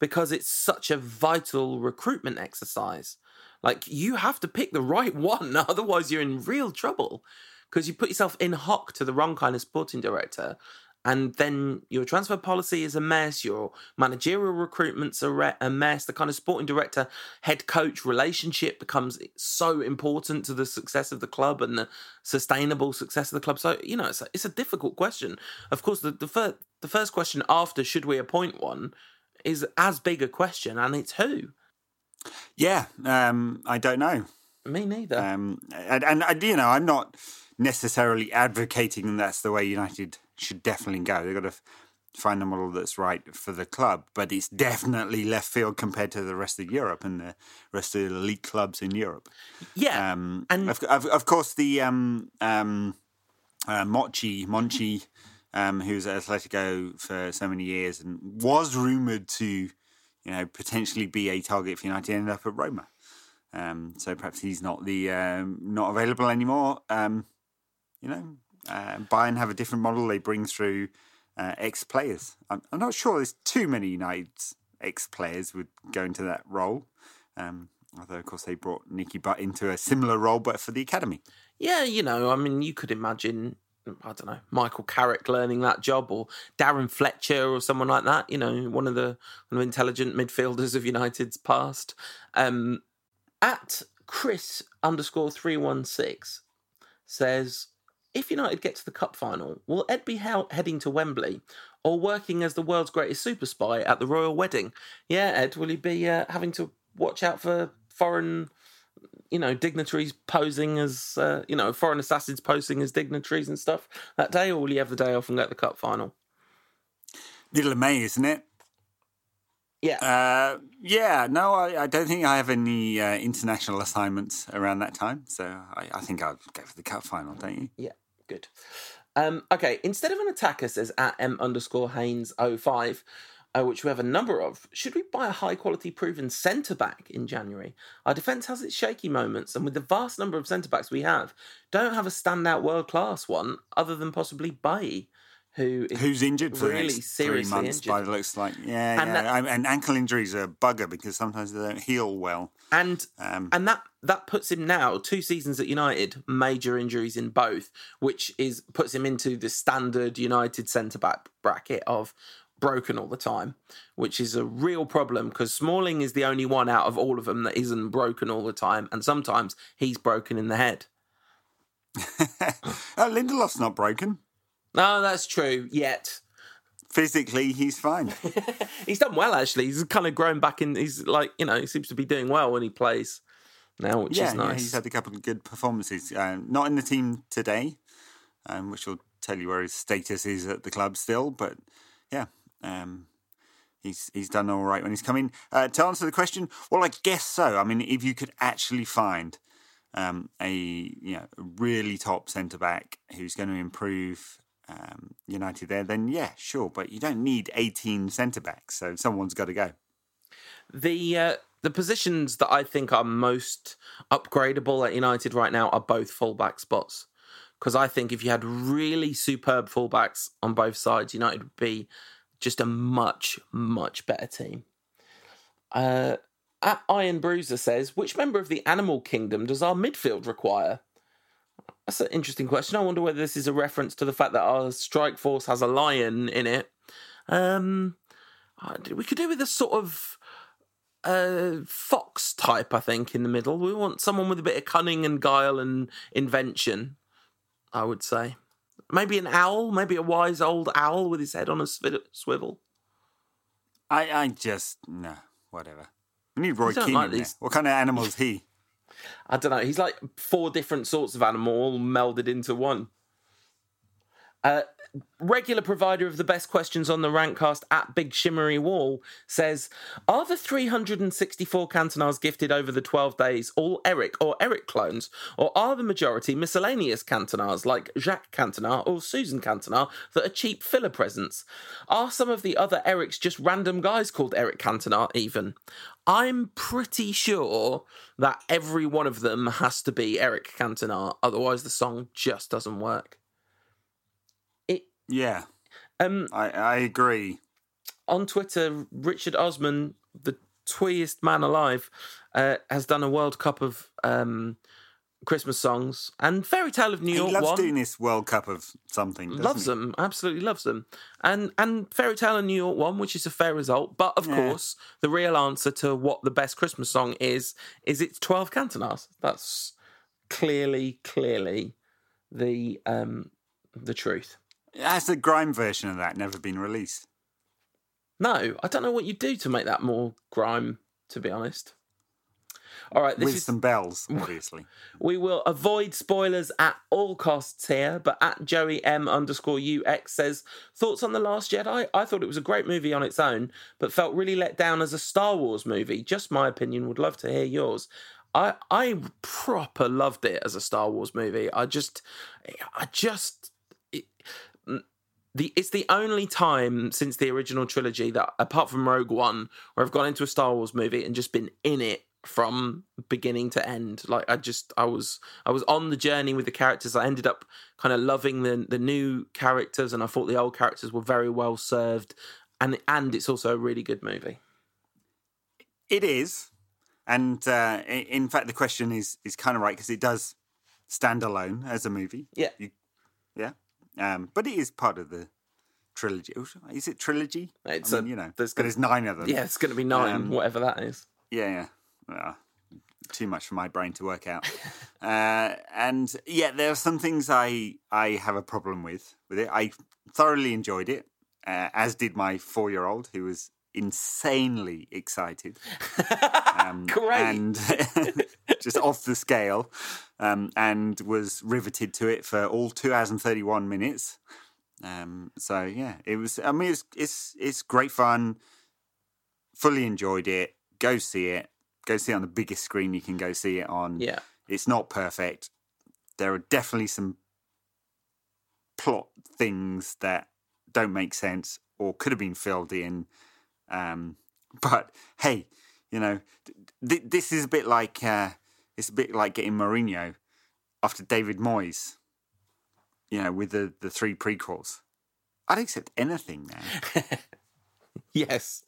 because it's such a vital recruitment exercise. Like you have to pick the right one, otherwise you're in real trouble. Because you put yourself in hock to the wrong kind of sporting director, and then your transfer policy is a mess, your managerial recruitment's a, re- a mess, the kind of sporting director head coach relationship becomes so important to the success of the club and the sustainable success of the club. So, you know, it's a, it's a difficult question. Of course, the, the, fir- the first question after should we appoint one is as big a question, and it's who? Yeah, um, I don't know. Me neither. Um, and, and, and, you know, I'm not necessarily advocating that's the way United should definitely go. They've got to find a model that's right for the club, but it's definitely left field compared to the rest of Europe and the rest of the elite clubs in Europe. Yeah, um, and of, of, of, course the um, um, uh, Mochi Monchi, um, who's at Atletico for so many years and was rumored to, you know, potentially be a target for United, ended up at Roma. Um, so perhaps he's not the um, not available anymore. Um, you know, uh, Bayern have a different model. They bring through uh, ex players. I'm, I'm, not sure there's too many United's ex players would go into that role. Um, although, of course, they brought Nicky Butt into a similar role, but for the academy. Yeah, you know, I mean, you could imagine. I don't know, Michael Carrick learning that job, or Darren Fletcher, or someone like that. You know, one of the one of the intelligent midfielders of United's past. Um, at Chris underscore three one six says if United get to the cup final, will Ed be he- heading to Wembley or working as the world's greatest super spy at the royal wedding? Yeah, Ed, will he be uh, having to watch out for foreign, you know, dignitaries posing as, uh, you know, foreign assassins posing as dignitaries and stuff that day, or will he have the day off and go to the cup final? Little of May, isn't it? Yeah. Uh, yeah, no, I, I, don't think I have any uh, international assignments around that time. So I, I think I'll go for the cup final, don't you? Yeah. Good. Um, okay, instead of an attacker, says at m underscore Haynes 05, uh, which we have a number of, should we buy a high quality proven centre back in January? Our defence has its shaky moments, and with the vast number of centre backs we have, don't have a standout world class one other than possibly Bailly who who's injured for really three months injured. by the looks like yeah And yeah that- and ankle injuries are a bugger because sometimes they don't heal well and um, and that that puts him now two seasons at United, major injuries in both, which is puts him into the standard United centre back bracket of broken all the time, which is a real problem because Smalling is the only one out of all of them that isn't broken all the time, and sometimes he's broken in the head. oh, Lindelof's not broken No, that's true. Yet physically he's fine he's done well actually. He's kind of grown back in. He's like you know he seems to be doing well when he plays now, which yeah, is yeah he's had a couple of good performances um, not in the team today um, which will tell you where his status is at the club still but yeah um, He's, he's done all right when he's come in. Uh, to answer the question, well, I guess so. I mean, if you could actually find um, a you know really top centre back who's going to improve um, United there, then yeah, sure. But you don't need 18 centre backs, so someone's got to go. The uh, the positions that I think are most upgradable at United right now are both fullback spots. Because I think if you had really superb fullbacks on both sides, United would be just a much, much better team. Uh, at Iron Bruiser says, which member of the animal kingdom does our midfield require? That's an interesting question. I wonder whether this is a reference to the fact that our strike force has a lion in it. Um, uh, we could do with a sort of uh, fox type, I think, in the middle. We want someone with a bit of cunning and guile and invention. I would say maybe an owl, maybe a wise old owl with his head on a swivel. I, I just no, whatever. We need Roy Keane like these- What kind of animal is he? I don't know. He's like four different sorts of animal all melded into one. Uh, regular provider of the best questions on the Rankcast at Big Shimmery Wall says, "Are the 364 Cantonas gifted over the 12 days all Eric or Eric clones, or are the majority miscellaneous Cantonas like Jacques Cantona or Susan Cantona that are cheap filler presents? Are some of the other Erics just random guys called Eric Cantona? Even I'm pretty sure that every one of them has to be Eric Cantona, otherwise the song just doesn't work." Yeah, Um, I, I agree. on Twitter, Richard Osman, the tweest man alive, uh, has done a World Cup of um, Christmas songs and Fairy Tale of New He York loves won. doing this World Cup of something. loves he? them, absolutely loves them, and and Fairy Tale of New York one, which is a fair result. But of Yeah. course, the real answer to what the best Christmas song is is it's Twelve Cantonas. That's clearly, clearly the um the truth. Has the grime version of that never been released? No, I don't know what you do to make that more grime. To be honest. All right, this With is some bells, obviously. We will avoid spoilers at all costs here, but at Joey M underscore UX says, Thoughts on The Last Jedi? I thought it was a great movie on its own, but felt really let down as a Star Wars movie. Just my opinion, would love to hear yours. I I proper loved it as a Star Wars movie. I just I just it, the it's the only time since the original trilogy that apart from Rogue One where I've gone into a Star Wars movie and just been in it from beginning to end. Like I just I was I was on the journey with the characters. I ended up kind of loving the the new characters and I thought the old characters were very well served and and it's also a really good movie. It is, and uh, in fact, the question is is kind of right because it does stand alone as a movie. Yeah. You- yeah, um, but it is part of the trilogy. Is it trilogy? It's I mean, a- you know, there's gonna- there's nine of them. Yeah, it's going to be 9 Um, whatever that is. Yeah, yeah. Well, too much for my brain to work out. uh, and yeah, there are some things I I have a problem with with it. I thoroughly enjoyed it, uh, as did my four year old, who was insanely excited. Um, Great. and just off the scale, um, and was riveted to it for all two hours and thirty one minutes. Um, so yeah, it was. I mean, it's it's it's great fun. Fully enjoyed it. Go see it. Go see it on the biggest screen you can go see it on. Yeah. It's not perfect. There are definitely some plot things that don't make sense or could have been filled in. Um, but hey, you know, th- this is a bit like uh, it's a bit like getting Mourinho after David Moyes. You know, with the the three prequels, I'd accept anything now. Yes.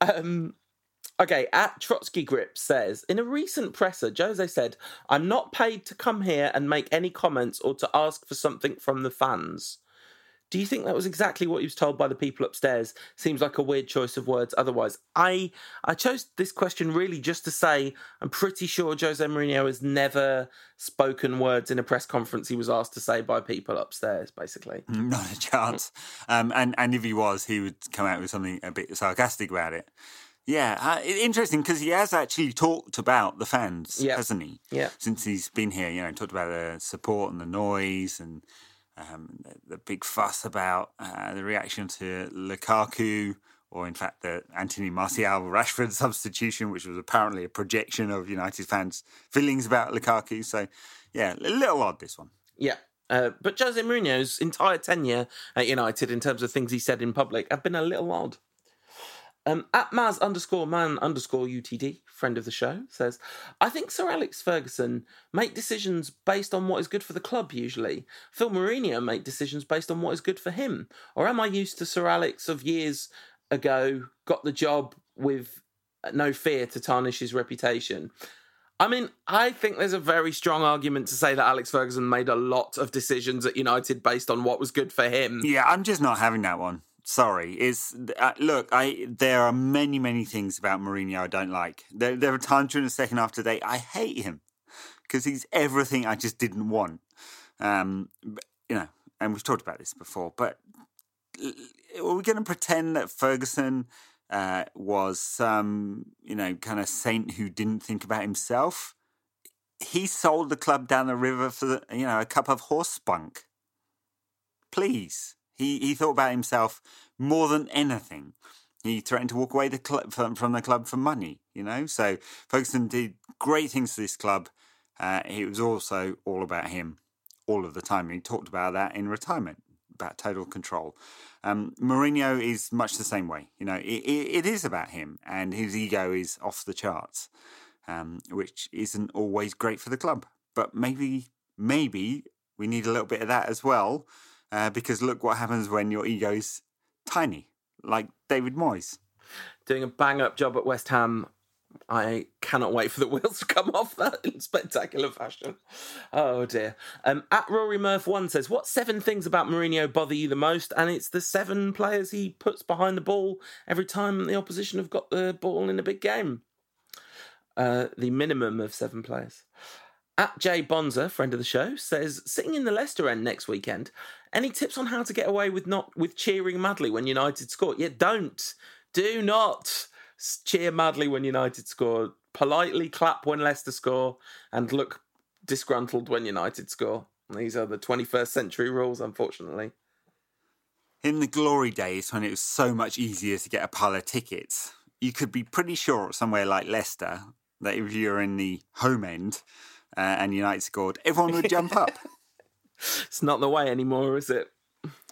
Um, okay, at Trotsky Grip says In a recent presser, Jose said, I'm not paid to come here and make any comments or to ask for something from the fans. Do you think that was exactly what he was told by the people upstairs? Seems like a weird choice of words otherwise. I I chose this question really just to say I'm pretty sure Jose Mourinho has never spoken words in a press conference he was asked to say by people upstairs, basically. Not a chance. Um, and and if he was, he would come out with something a bit sarcastic about it. Yeah, uh, interesting because he has actually talked about the fans, Yeah. hasn't he? Yeah. Since he's been here, you know, talked about the support and the noise and um, the, the big fuss about uh, the reaction to Lukaku, or in fact the Anthony Martial Rashford substitution, which was apparently a projection of United fans' feelings about Lukaku. So, yeah, a little odd this one. Yeah. Uh, but Jose Mourinho's entire tenure at United, in terms of things he said in public, have been a little odd. Um, at Maz underscore man underscore UTD, friend of the show, says, I think Sir Alex Ferguson make decisions based on what is good for the club usually. Phil Mourinho make decisions based on what is good for him. Or am I used to Sir Alex of years ago, got the job with no fear to tarnish his reputation? I mean, I think there's a very strong argument to say that Alex Ferguson made a lot of decisions at United based on what was good for him. Yeah, I'm just not having that one. Sorry. It's uh, look. I there are many many things about Mourinho I don't like. There there are times during the second half today I hate him because he's everything I just didn't want. Um, you know, and we've talked about this before. But are we going to pretend that Ferguson uh, was some you know kind of saint who didn't think about himself? He sold the club down the river for the, you know a cup of horse spunk please. He he thought about himself more than anything. He threatened to walk away the club from, from the club for money. You know, so Ferguson did great things to this club. Uh, it was also all about him all of the time. He talked about that in retirement, about total control. Um, Mourinho is much the same way. You know, it, it, it is about him, and his ego is off the charts, um, which isn't always great for the club. But maybe, maybe we need a little bit of that as well, uh, because look what happens when your ego's tiny, like David Moyes. Doing a bang up job at West Ham I cannot wait for the wheels to come off that in spectacular fashion. Oh dear. Um, at Rory Murph one says, "What seven things about Mourinho bother you the most?" And it's the seven players he puts behind the ball every time the opposition have got the ball in a big game. Uh, the minimum of seven players. At Jay Bonza, friend of the show, says sitting in the Leicester end next weekend. Any tips on how to get away with not with cheering madly when United score? Yeah, don't, do not cheer madly when United score. Politely clap when Leicester score, and look disgruntled when United score. These are the 21st century rules, unfortunately. In the glory days when it was so much easier to get a pile of tickets, you could be pretty sure somewhere like Leicester that if you're in the home end uh, and United scored, everyone would jump up. It's not the way anymore, is it?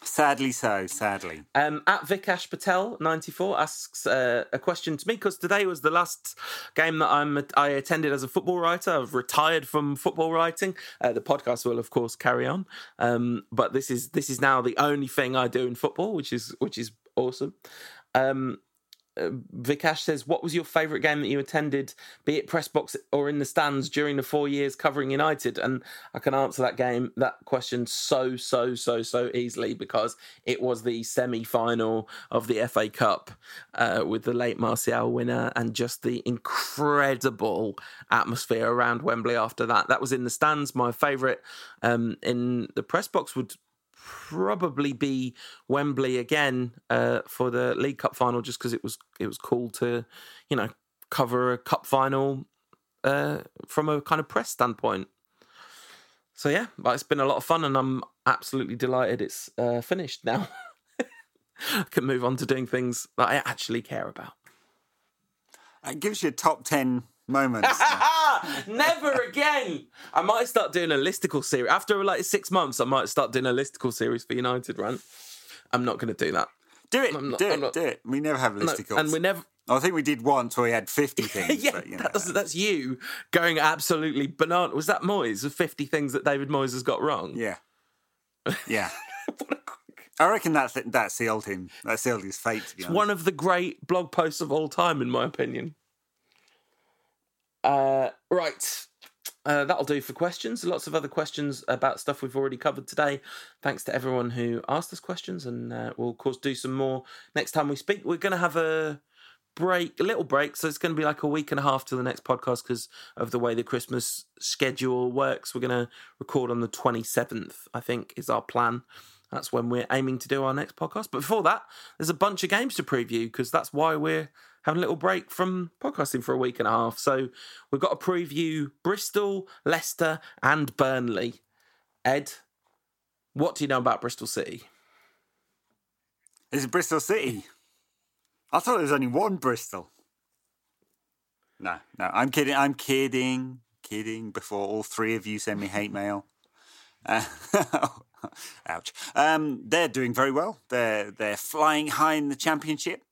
Sadly so, sadly. Um, at Vikash Patel ninety four asks uh, a question to me because today was the last game that I'm I attended as a football writer. I've retired from football writing. Uh, the podcast will of course carry on, um, but this is this is now the only thing I do in football, which is which is awesome. Um, uh, Vikash says, "What was your favourite game that you attended, be it press box or in the stands during the four years covering United?" And I can answer that game, that question, so so so so easily because it was the semi-final of the FA Cup uh, with the late Martial winner, and just the incredible atmosphere around Wembley after that. That was in the stands. My favourite um, in the press box would probably be Wembley again uh, for the League Cup final, just because it was it was cool to, you know, cover a cup final uh, from a kind of press standpoint. So yeah, but it's been a lot of fun, and I'm absolutely delighted it's uh, finished now. I can move on to doing things that I actually care about. It gives you a top 10 moments. Never again. I might start doing a listicle series after like six months. I might start doing a listicle series for United. Right? I'm not going to do that. do it, I'm not- do it, not- do it. We never have No, listicles. and we never. I think we did once where we had 50 things. yeah, but, you know, that that's you going absolutely banana. Was that Moyes? The 50 things that David Moyes has got wrong. yeah. Yeah. I reckon that's that sealed him. That sealed his fate, to be honest. One of the great blog posts of all time, in my opinion. Uh, right. Uh, that'll do for questions. Lots of other questions about stuff we've already covered today. Thanks to everyone who asked us questions, and uh, we'll of course do some more next time we speak. We're going to have a break, a little break, so it's going to be like a week and a half to the next podcast because of the way the Christmas schedule works. We're going to record on the twenty seventh, I think, is our plan. That's when we're aiming to do our next podcast. But before that, there's a bunch of games to preview because that's why we're having a little break from podcasting for a week and a half. So we've got to preview Bristol, Leicester, and Burnley. Ed, what do you know about Bristol City? Is it Bristol City? I thought there was only one Bristol. No, no, I'm kidding. I'm kidding. Kidding. Before all three of you send me hate mail. Uh, ouch. Um, they're doing very well. They're they're flying high in the championship.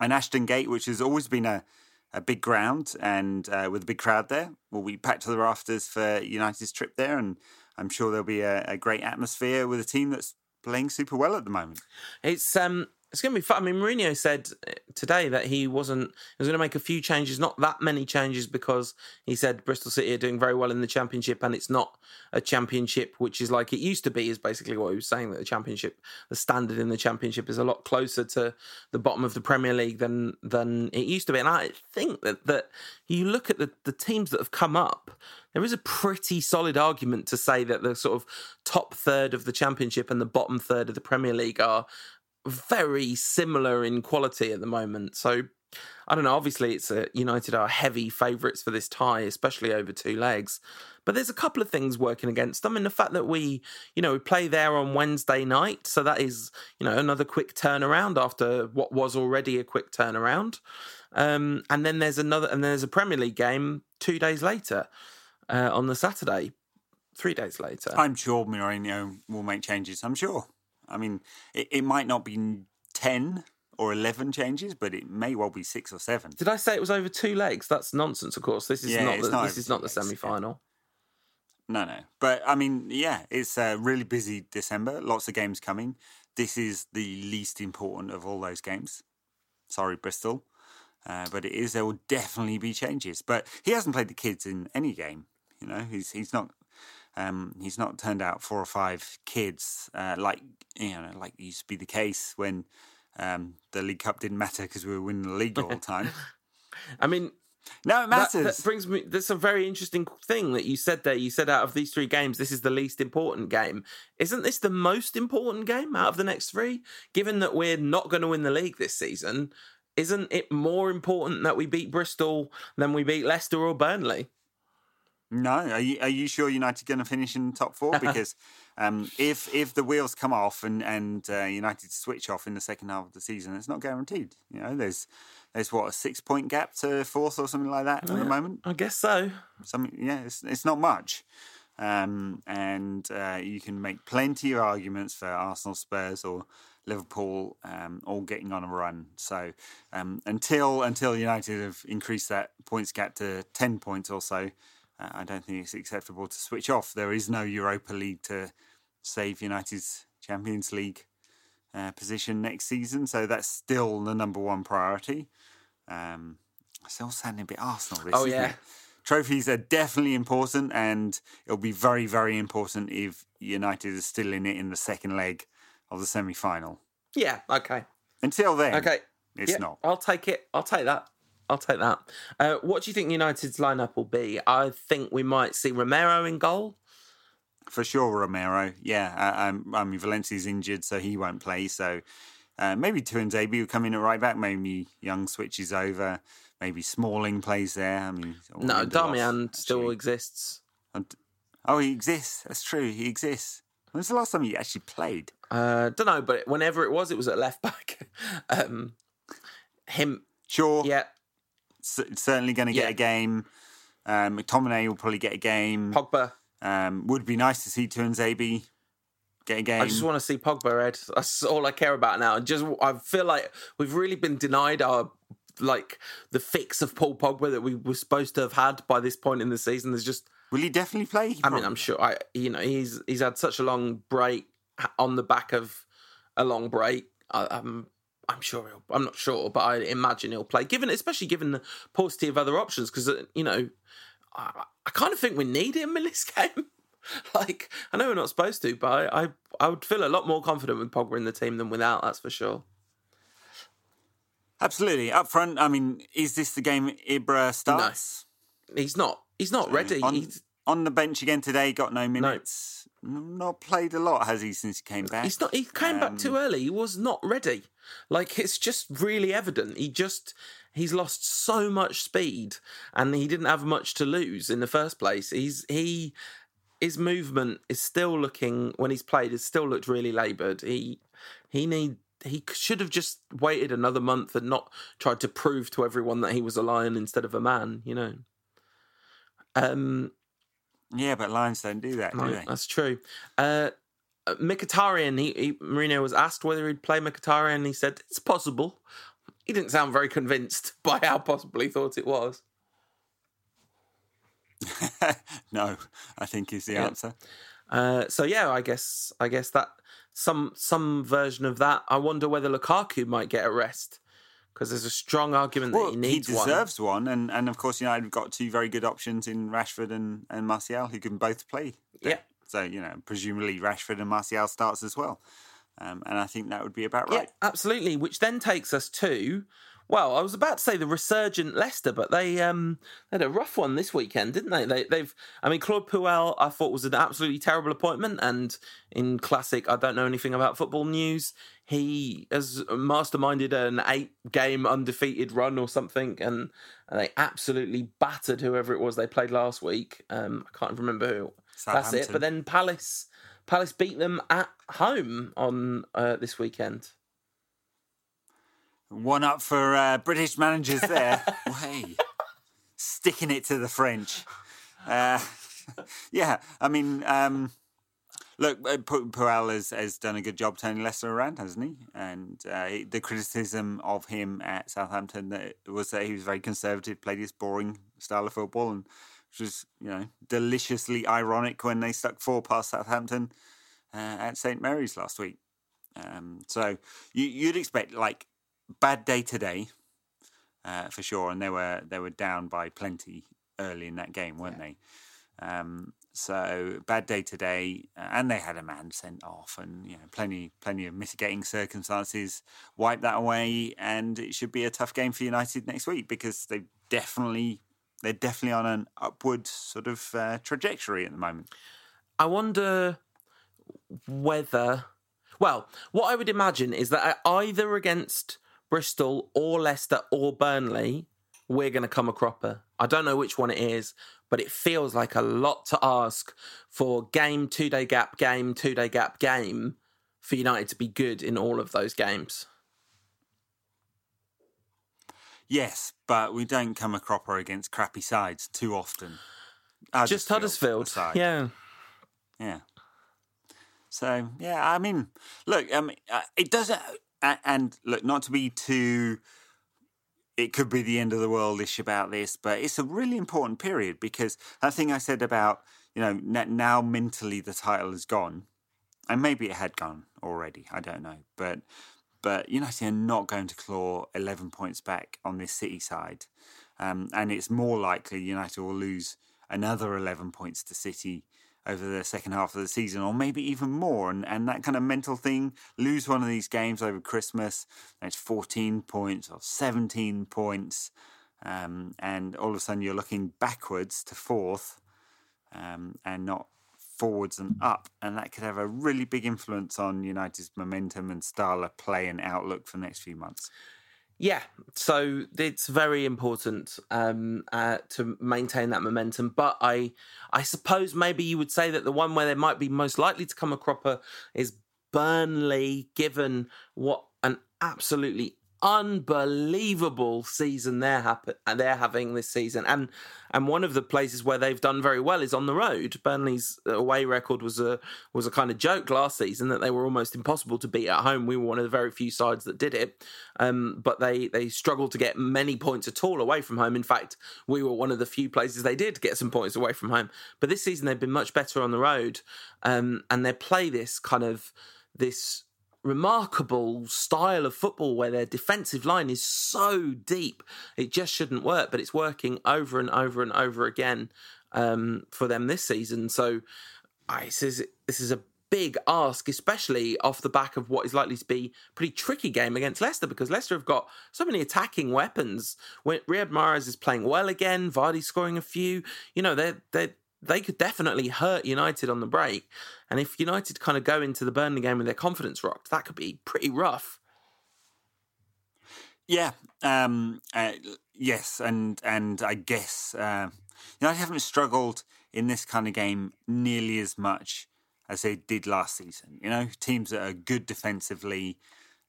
And Ashton Gate, which has always been a, a big ground and uh, with a big crowd there, We'll be packed to the rafters for United's trip there. And I'm sure there'll be a, a great atmosphere with a team that's playing super well at the moment. It's um it's going to be fun. I mean, Mourinho said uh, today that he wasn't. He was going to make a few changes, not that many changes, because he said Bristol City are doing very well in the Championship, and it's not a Championship which is like it used to be. Is basically what he was saying that the Championship, the standard in the Championship, is a lot closer to the bottom of the Premier League than than it used to be. And I think that that you look at the the teams that have come up, there is a pretty solid argument to say that the sort of top third of the Championship and the bottom third of the Premier League are very similar in quality at the moment. So I don't know. Obviously, it's a, United are heavy favourites for this tie, especially over two legs. But there's a couple of things working against them, and the fact that we, you know, we play there on Wednesday night, so that is, you know, another quick turnaround after what was already a quick turnaround. Um, and then there's another, and there's a Premier League game two days later uh, on the Saturday, three days later. I'm sure Mourinho will make changes. I'm sure. I mean, it, it might not be 10 or 11 changes, but it may well be six or seven. Did I say it was over two legs? That's nonsense. Of course, this is Yeah, not the, not this is not the semi-final. No, no. But I mean, yeah, it's a really busy December. Lots of games coming. This is the least important of all those games. Sorry, Bristol. Uh, but it is there will definitely be changes. But he hasn't played the kids in any game. You know, he's he's not um, he's not turned out four or five kids uh, like you know like used to be the case when um, the League Cup didn't matter because we were winning the league all the time. I mean, no, it matters. that brings me. There's a very interesting thing that you said there. You said out of these three games, this is the least important game. Isn't this the most important game out of the next three? Given that we're not going to win the league this season, isn't it more important that we beat Bristol than we beat Leicester or Burnley? No, are you are you sure United going to finish in top four? Because um, if if the wheels come off and and uh, United switch off in the second half of the season, it's not guaranteed. You know, there's there's what a six point gap to fourth or something like that at the moment. I guess so. Something, yeah, it's it's not much. Um, and uh, you can make plenty of arguments for Arsenal, Spurs, or Liverpool um, all getting on a run. So um, until until United have increased that points gap to ten points or so, I don't think it's acceptable to switch off. There is no Europa League to save United's Champions League uh, position next season, so that's still the number one priority. Um, still sounding a bit Arsenal. This, Oh, yeah. it? trophies are definitely important, and it'll be very, very important if United is still in it in the second leg of the semi final. Yeah. Okay. Until then, Okay. it's Yeah, not. I'll take it. I'll take that. I'll take that. Uh, what do you think United's lineup will be? I think we might see Romero in goal. For sure, Romero. Yeah, uh, um, I mean, Valencia's injured, so he won't play. So uh, maybe Tuanzebe will come in at right back. Maybe Young switches over. Maybe Smalling plays there. I mean, No, Darmian still exists. Oh, he exists. That's true. He exists. When's the last time he actually played? Uh, don't know, but whenever it was, it was at left back. um, him, Sure. yeah. C- certainly going to get Yeah. a game. Um, McTominay will probably get a game. Pogba. Um, would be nice to see Tuanzebe get a game. I just want to see Pogba, Ed. That's all I care about now. Just I feel like we've really been denied our like the fix of Paul Pogba that we were supposed to have had by this point in the season. There's just Will he definitely play? He I mean, I'm sure. I you know he's he's had such a long break on the back of a long break. I, I'm I'm sure he'll. I'm not sure, but I imagine he'll play. Given especially given the paucity of other options, because uh, you know I, I kind of think we need him in this game. like I know we're not supposed to, but I, I I would feel a lot more confident with Pogba in the team than without. That's for sure. Absolutely. Up front, I mean, is this the game Ibra starts? He's not. He's not ready. On, He's, on the bench again today, got no minutes. N- Not played a lot, has he, since he came back? He's not. He came back Um, too early. He was not ready. Like it's just really evident. He just he's lost so much speed, and he didn't have much to lose in the first place. He's he his movement is still looking when he's played. It's still looked really laboured. He he need he should have just waited another month and not tried to prove to everyone that he was a lion instead of a man. You know. Um. Yeah, but Lions don't do that, do Right, they? that's true. Uh, uh, Mkhitaryan, he, he Mourinho was asked whether he'd play Mkhitaryan, and he said it's possible. He didn't sound very convinced by how possible he thought it was. no, I think is the Yeah. answer. Uh, so yeah, I guess I guess that some some version of that. I wonder whether Lukaku might get a rest because there's a strong argument that Well, he he, needs one. He deserves one, and, and of course, United have got two very good options in Rashford and, and Martial who can both play. there. Yeah. So, you know, presumably Rashford and Martial starts as well. Um, and I think that would be about Yeah, right. absolutely. Which then takes us to, well, I was about to say the resurgent Leicester, but they um they had a rough one this weekend, didn't they? they they've, I mean, Claude Puel, I thought was an absolutely terrible appointment, and in classic, I don't know anything about football news. He has masterminded an eight-game undefeated run or something, and, and they absolutely battered whoever it was they played last week. Um, I can't remember who. That's it. But then Palace, Palace beat them at home on uh, this weekend. One up for uh, British managers there. hey, sticking it to the French. Uh, yeah, I mean, um, look, uh, Puel has, has done a good job turning Leicester around, hasn't he? And uh, the criticism of him at Southampton that was that he was very conservative, played this boring style of football, and which was you know deliciously ironic when they stuck four past Southampton uh, at St Mary's last week. Um, so you, you'd expect like bad day today, uh, for sure, and they were they were down by plenty early in that game, weren't they? Um, so bad day today, uh, and they had a man sent off, and you know plenty plenty of mitigating circumstances. Wipe that away, and it should be a tough game for United next week because they definitely they're definitely on an upward sort of uh, trajectory at the moment. I wonder whether, well, what I would imagine is that either against Bristol or Leicester or Burnley, we're going to come a cropper. I don't know which one it is, but it feels like a lot to ask for game, two day gap, game, two day gap, game for United to be good in all of those games. Yes, but we don't come a cropper against crappy sides too often. Just Huddersfield, aside. yeah, yeah. So yeah, I mean, look, I mean, it doesn't, uh, and look, not to be too. It could be the end of the world ish about this, but it's a really important period because that thing I said about you know now mentally the title is gone, and maybe it had gone already. I don't know, but but United are not going to claw 11 points back on this City side. Um, and it's more likely United will lose another 11 points to City over the second half of the season, or maybe even more. And, and that kind of mental thing lose one of these games over Christmas, and it's 14 points or 17 points. Um, and all of a sudden you're looking backwards to fourth um, and not forwards and up, and that could have a really big influence on United's momentum and style of play and outlook for the next few months. Yeah, so it's very important um, uh, to maintain that momentum. But I, I suppose maybe you would say that the one where they might be most likely to come a cropper is Burnley, given what an absolutely unbelievable season they're happen- they're having this season, and and one of the places where they've done very well is on the road. Burnley's away record was a was a kind of joke last season that they were almost impossible to beat at home. We were one of the very few sides that did it, um, but they they struggled to get many points at all away from home. In fact, we were one of the few places they did get some points away from home. But this season they've been much better on the road, um, and they play this kind of this remarkable style of football where their defensive line is so deep. It just shouldn't work, but it's working over and over and over again um, for them this season. So I, this is this is a big ask, especially off the back of what is likely to be a pretty tricky game against Leicester, because Leicester have got so many attacking weapons. When Riyad Mahrez is playing well again, Vardy scoring a few. You know, they're they're they could definitely hurt United on the break. And if United kind of go into the Burnley game with their confidence rocked, that could be pretty rough. Yeah, um, uh, yes, and and I guess uh, United haven't struggled in this kind of game nearly as much as they did last season. You know, teams that are good defensively.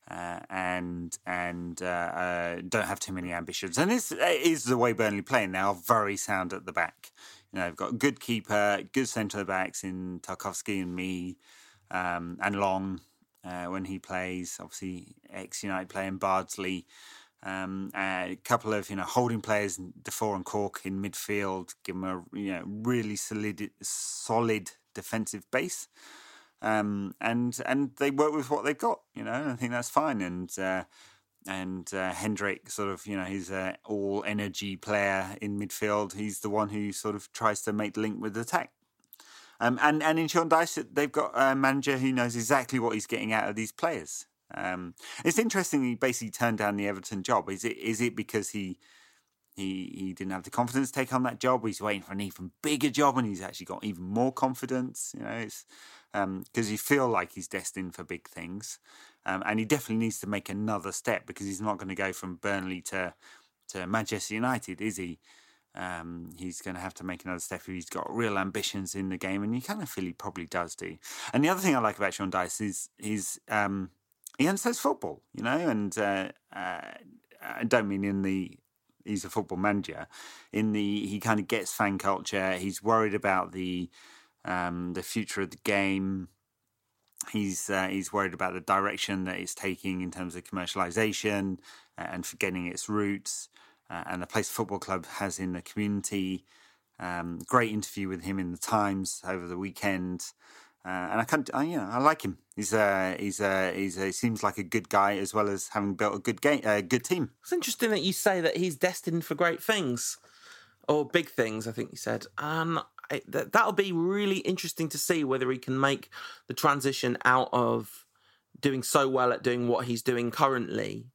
Uh, and and uh, uh, don't have too many ambitions, and this is the way Burnley play now. Very sound at the back. You know, they've got a good keeper, good centre backs in Tarkowski and Mee, um, and Long uh, when he plays. Obviously, ex United playing Bardsley. Um, a couple of you know holding players, Defour and Cork in midfield, give them a you know really solid, solid defensive base. Um, and and they work with what they've got, you know. I think that's fine. And uh, and uh, Hendrick sort of you know he's an all energy player in midfield. He's the one who sort of tries to make the link with the attack. Um, and and in Sean Dyche, they've got a manager who knows exactly what he's getting out of these players. Um, it's interesting. He basically turned down the Everton job. Is it is it because he he he didn't have the confidence to take on that job? He's waiting for an even bigger job, and he's actually got even more confidence. You know, it's because um, you feel like he's destined for big things. Um, and he definitely needs to make another step because he's not going to go from Burnley to to Manchester United, is he? Um, he's going to have to make another step if he's got real ambitions in the game, and you kind of feel he probably does do. And the other thing I like about Sean Dyche is he's um, he understands football, you know, and uh, uh, I don't mean in the he's a football manager. In the he kind of gets fan culture. He's worried about the um, the future of the game he's uh, he's worried about the direction that it's taking in terms of commercialization uh, and forgetting its roots uh, and the place football club has in the community. Um, great interview with him in the Times over the weekend. Uh, and I can't, I, you know, I like him. He's uh, he's uh, he's uh, he seems like a good guy as well as having built a good game, a good team. It's interesting that you say that he's destined for great things or big things. I think you said, and I, that that'll be really interesting to see whether he can make the transition out of doing so well at doing what he's doing currently.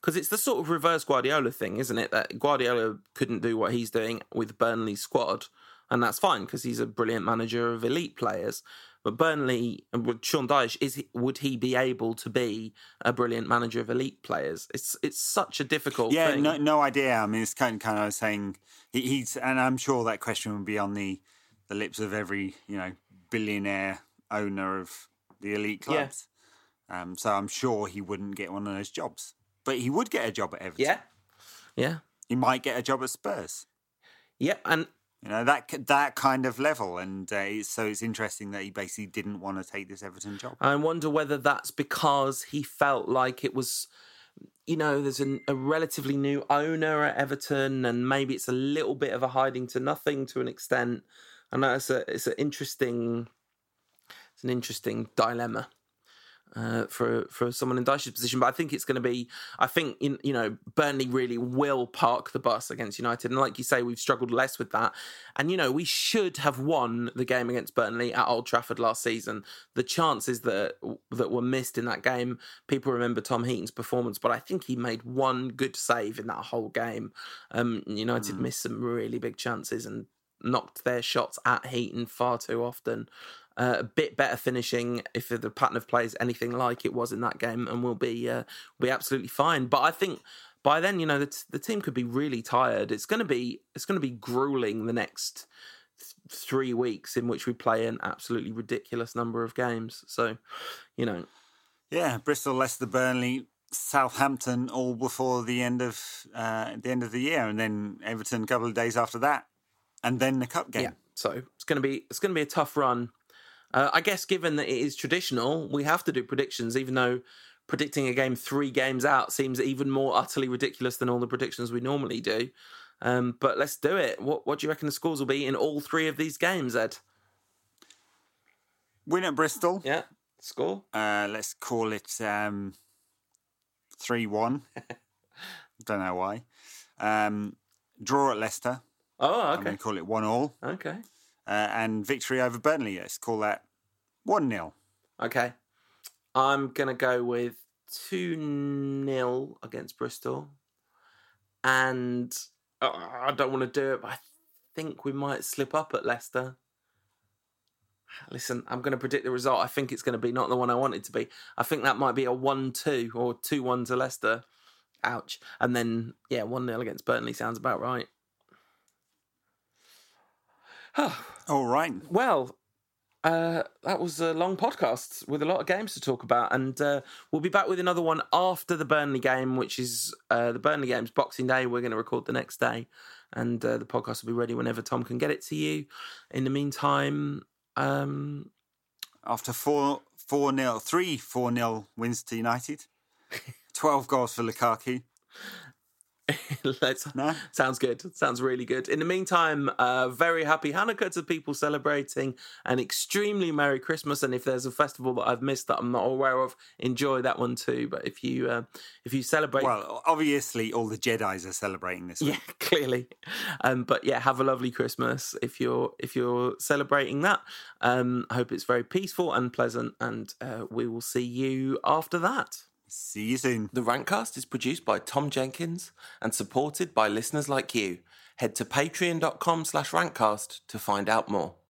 Because it's the sort of reverse Guardiola thing, isn't it? That Guardiola couldn't do what he's doing with Burnley's squad, and that's fine because he's a brilliant manager of elite players. But Burnley and with Sean Dyche, is he, would he be able to be a brilliant manager of elite players? It's it's such a difficult. Yeah, thing. no, no idea. I mean, it's kind of, kind of saying he, he's, and I'm sure that question will be on the the lips of every you know billionaire owner of the elite Yeah. clubs. Um, so I'm sure he wouldn't get one of those jobs, but he would get a job at Everton. yeah, yeah, he might get a job at Spurs. yeah, and You know that that kind of level, and uh, so it's interesting that he basically didn't want to take this Everton job. I wonder whether that's because he felt like it was, you know, there's an, a relatively new owner at Everton, and maybe it's a little bit of a hiding to nothing to an extent. I know it's a it's an interesting, it's an interesting dilemma. Uh, for for someone in Dyche's position, but I think it's going to be. I think in, you know Burnley really will park the bus against United, and like you say, we've struggled less with that. And you know we should have won the game against Burnley at Old Trafford last season. The chances that that were missed in that game, people remember Tom Heaton's performance, but I think he made one good save in that whole game. Um, United missed some really big chances and knocked their shots at Heaton far too often. Uh, a bit better finishing if the pattern of play is anything like it was in that game, and we'll be uh, be absolutely fine. But I think by then, you know, the, t- the team could be really tired. It's going to be it's going to be grueling the next th- three weeks in which we play an absolutely ridiculous number of games. So, you know, Yeah, Bristol, Leicester, Burnley, Southampton, all before the end of uh, the end of the year, and then Everton a couple of days after that, and then the cup game. Yeah. So it's going to be it's going to be a tough run. Uh, I guess given that it is traditional, we have to do predictions, even though predicting a game three games out seems even more utterly ridiculous than all the predictions we normally do. Um, but let's do it. What what do you reckon the scores will be in all three of these games, Ed? Win at Bristol. Yeah, score. Uh, let's call it um, three one. Don't know why. Um, draw at Leicester. Oh, I'm okay, going to call it one all, okay, uh, and victory over Burnley. Let's call that one 0 okay. I'm gonna go with two 0 against Bristol, and uh, I don't want to do it, but I think we might slip up at Leicester. Listen, I'm going to predict the result. I think it's going to be not the one I want it to be. I think that might be a 1 2 or 2 1 to Leicester. Ouch. And then, yeah, 1 0 against Burnley sounds about right. All right. Well, uh, that was a long podcast with a lot of games to talk about, and uh, we'll be back with another one after the Burnley game, which is uh, the Burnley game's Boxing Day. We're going to record the next day, and uh, the podcast will be ready whenever Tom can get it to you. In the meantime, um, After four four nil, three four nil wins to United. Twelve goals for Lukaku. No? sounds good. Sounds really good. In the meantime, uh, very happy Hanukkah to people celebrating an extremely Merry Christmas. And if there's a festival that I've missed that I'm not aware of, enjoy that one too. But if you uh, if you celebrate Well, obviously, all the Jedi's are celebrating this. Yeah, clearly. Um, but yeah, have a lovely Christmas if you're if you're celebrating that. Um, I hope it's very peaceful and pleasant, and uh, we will see you after that. See you soon. The Rantcast is produced by Tom Jenkins and supported by listeners like you. Head to patreon.com slash rantcast to find out more.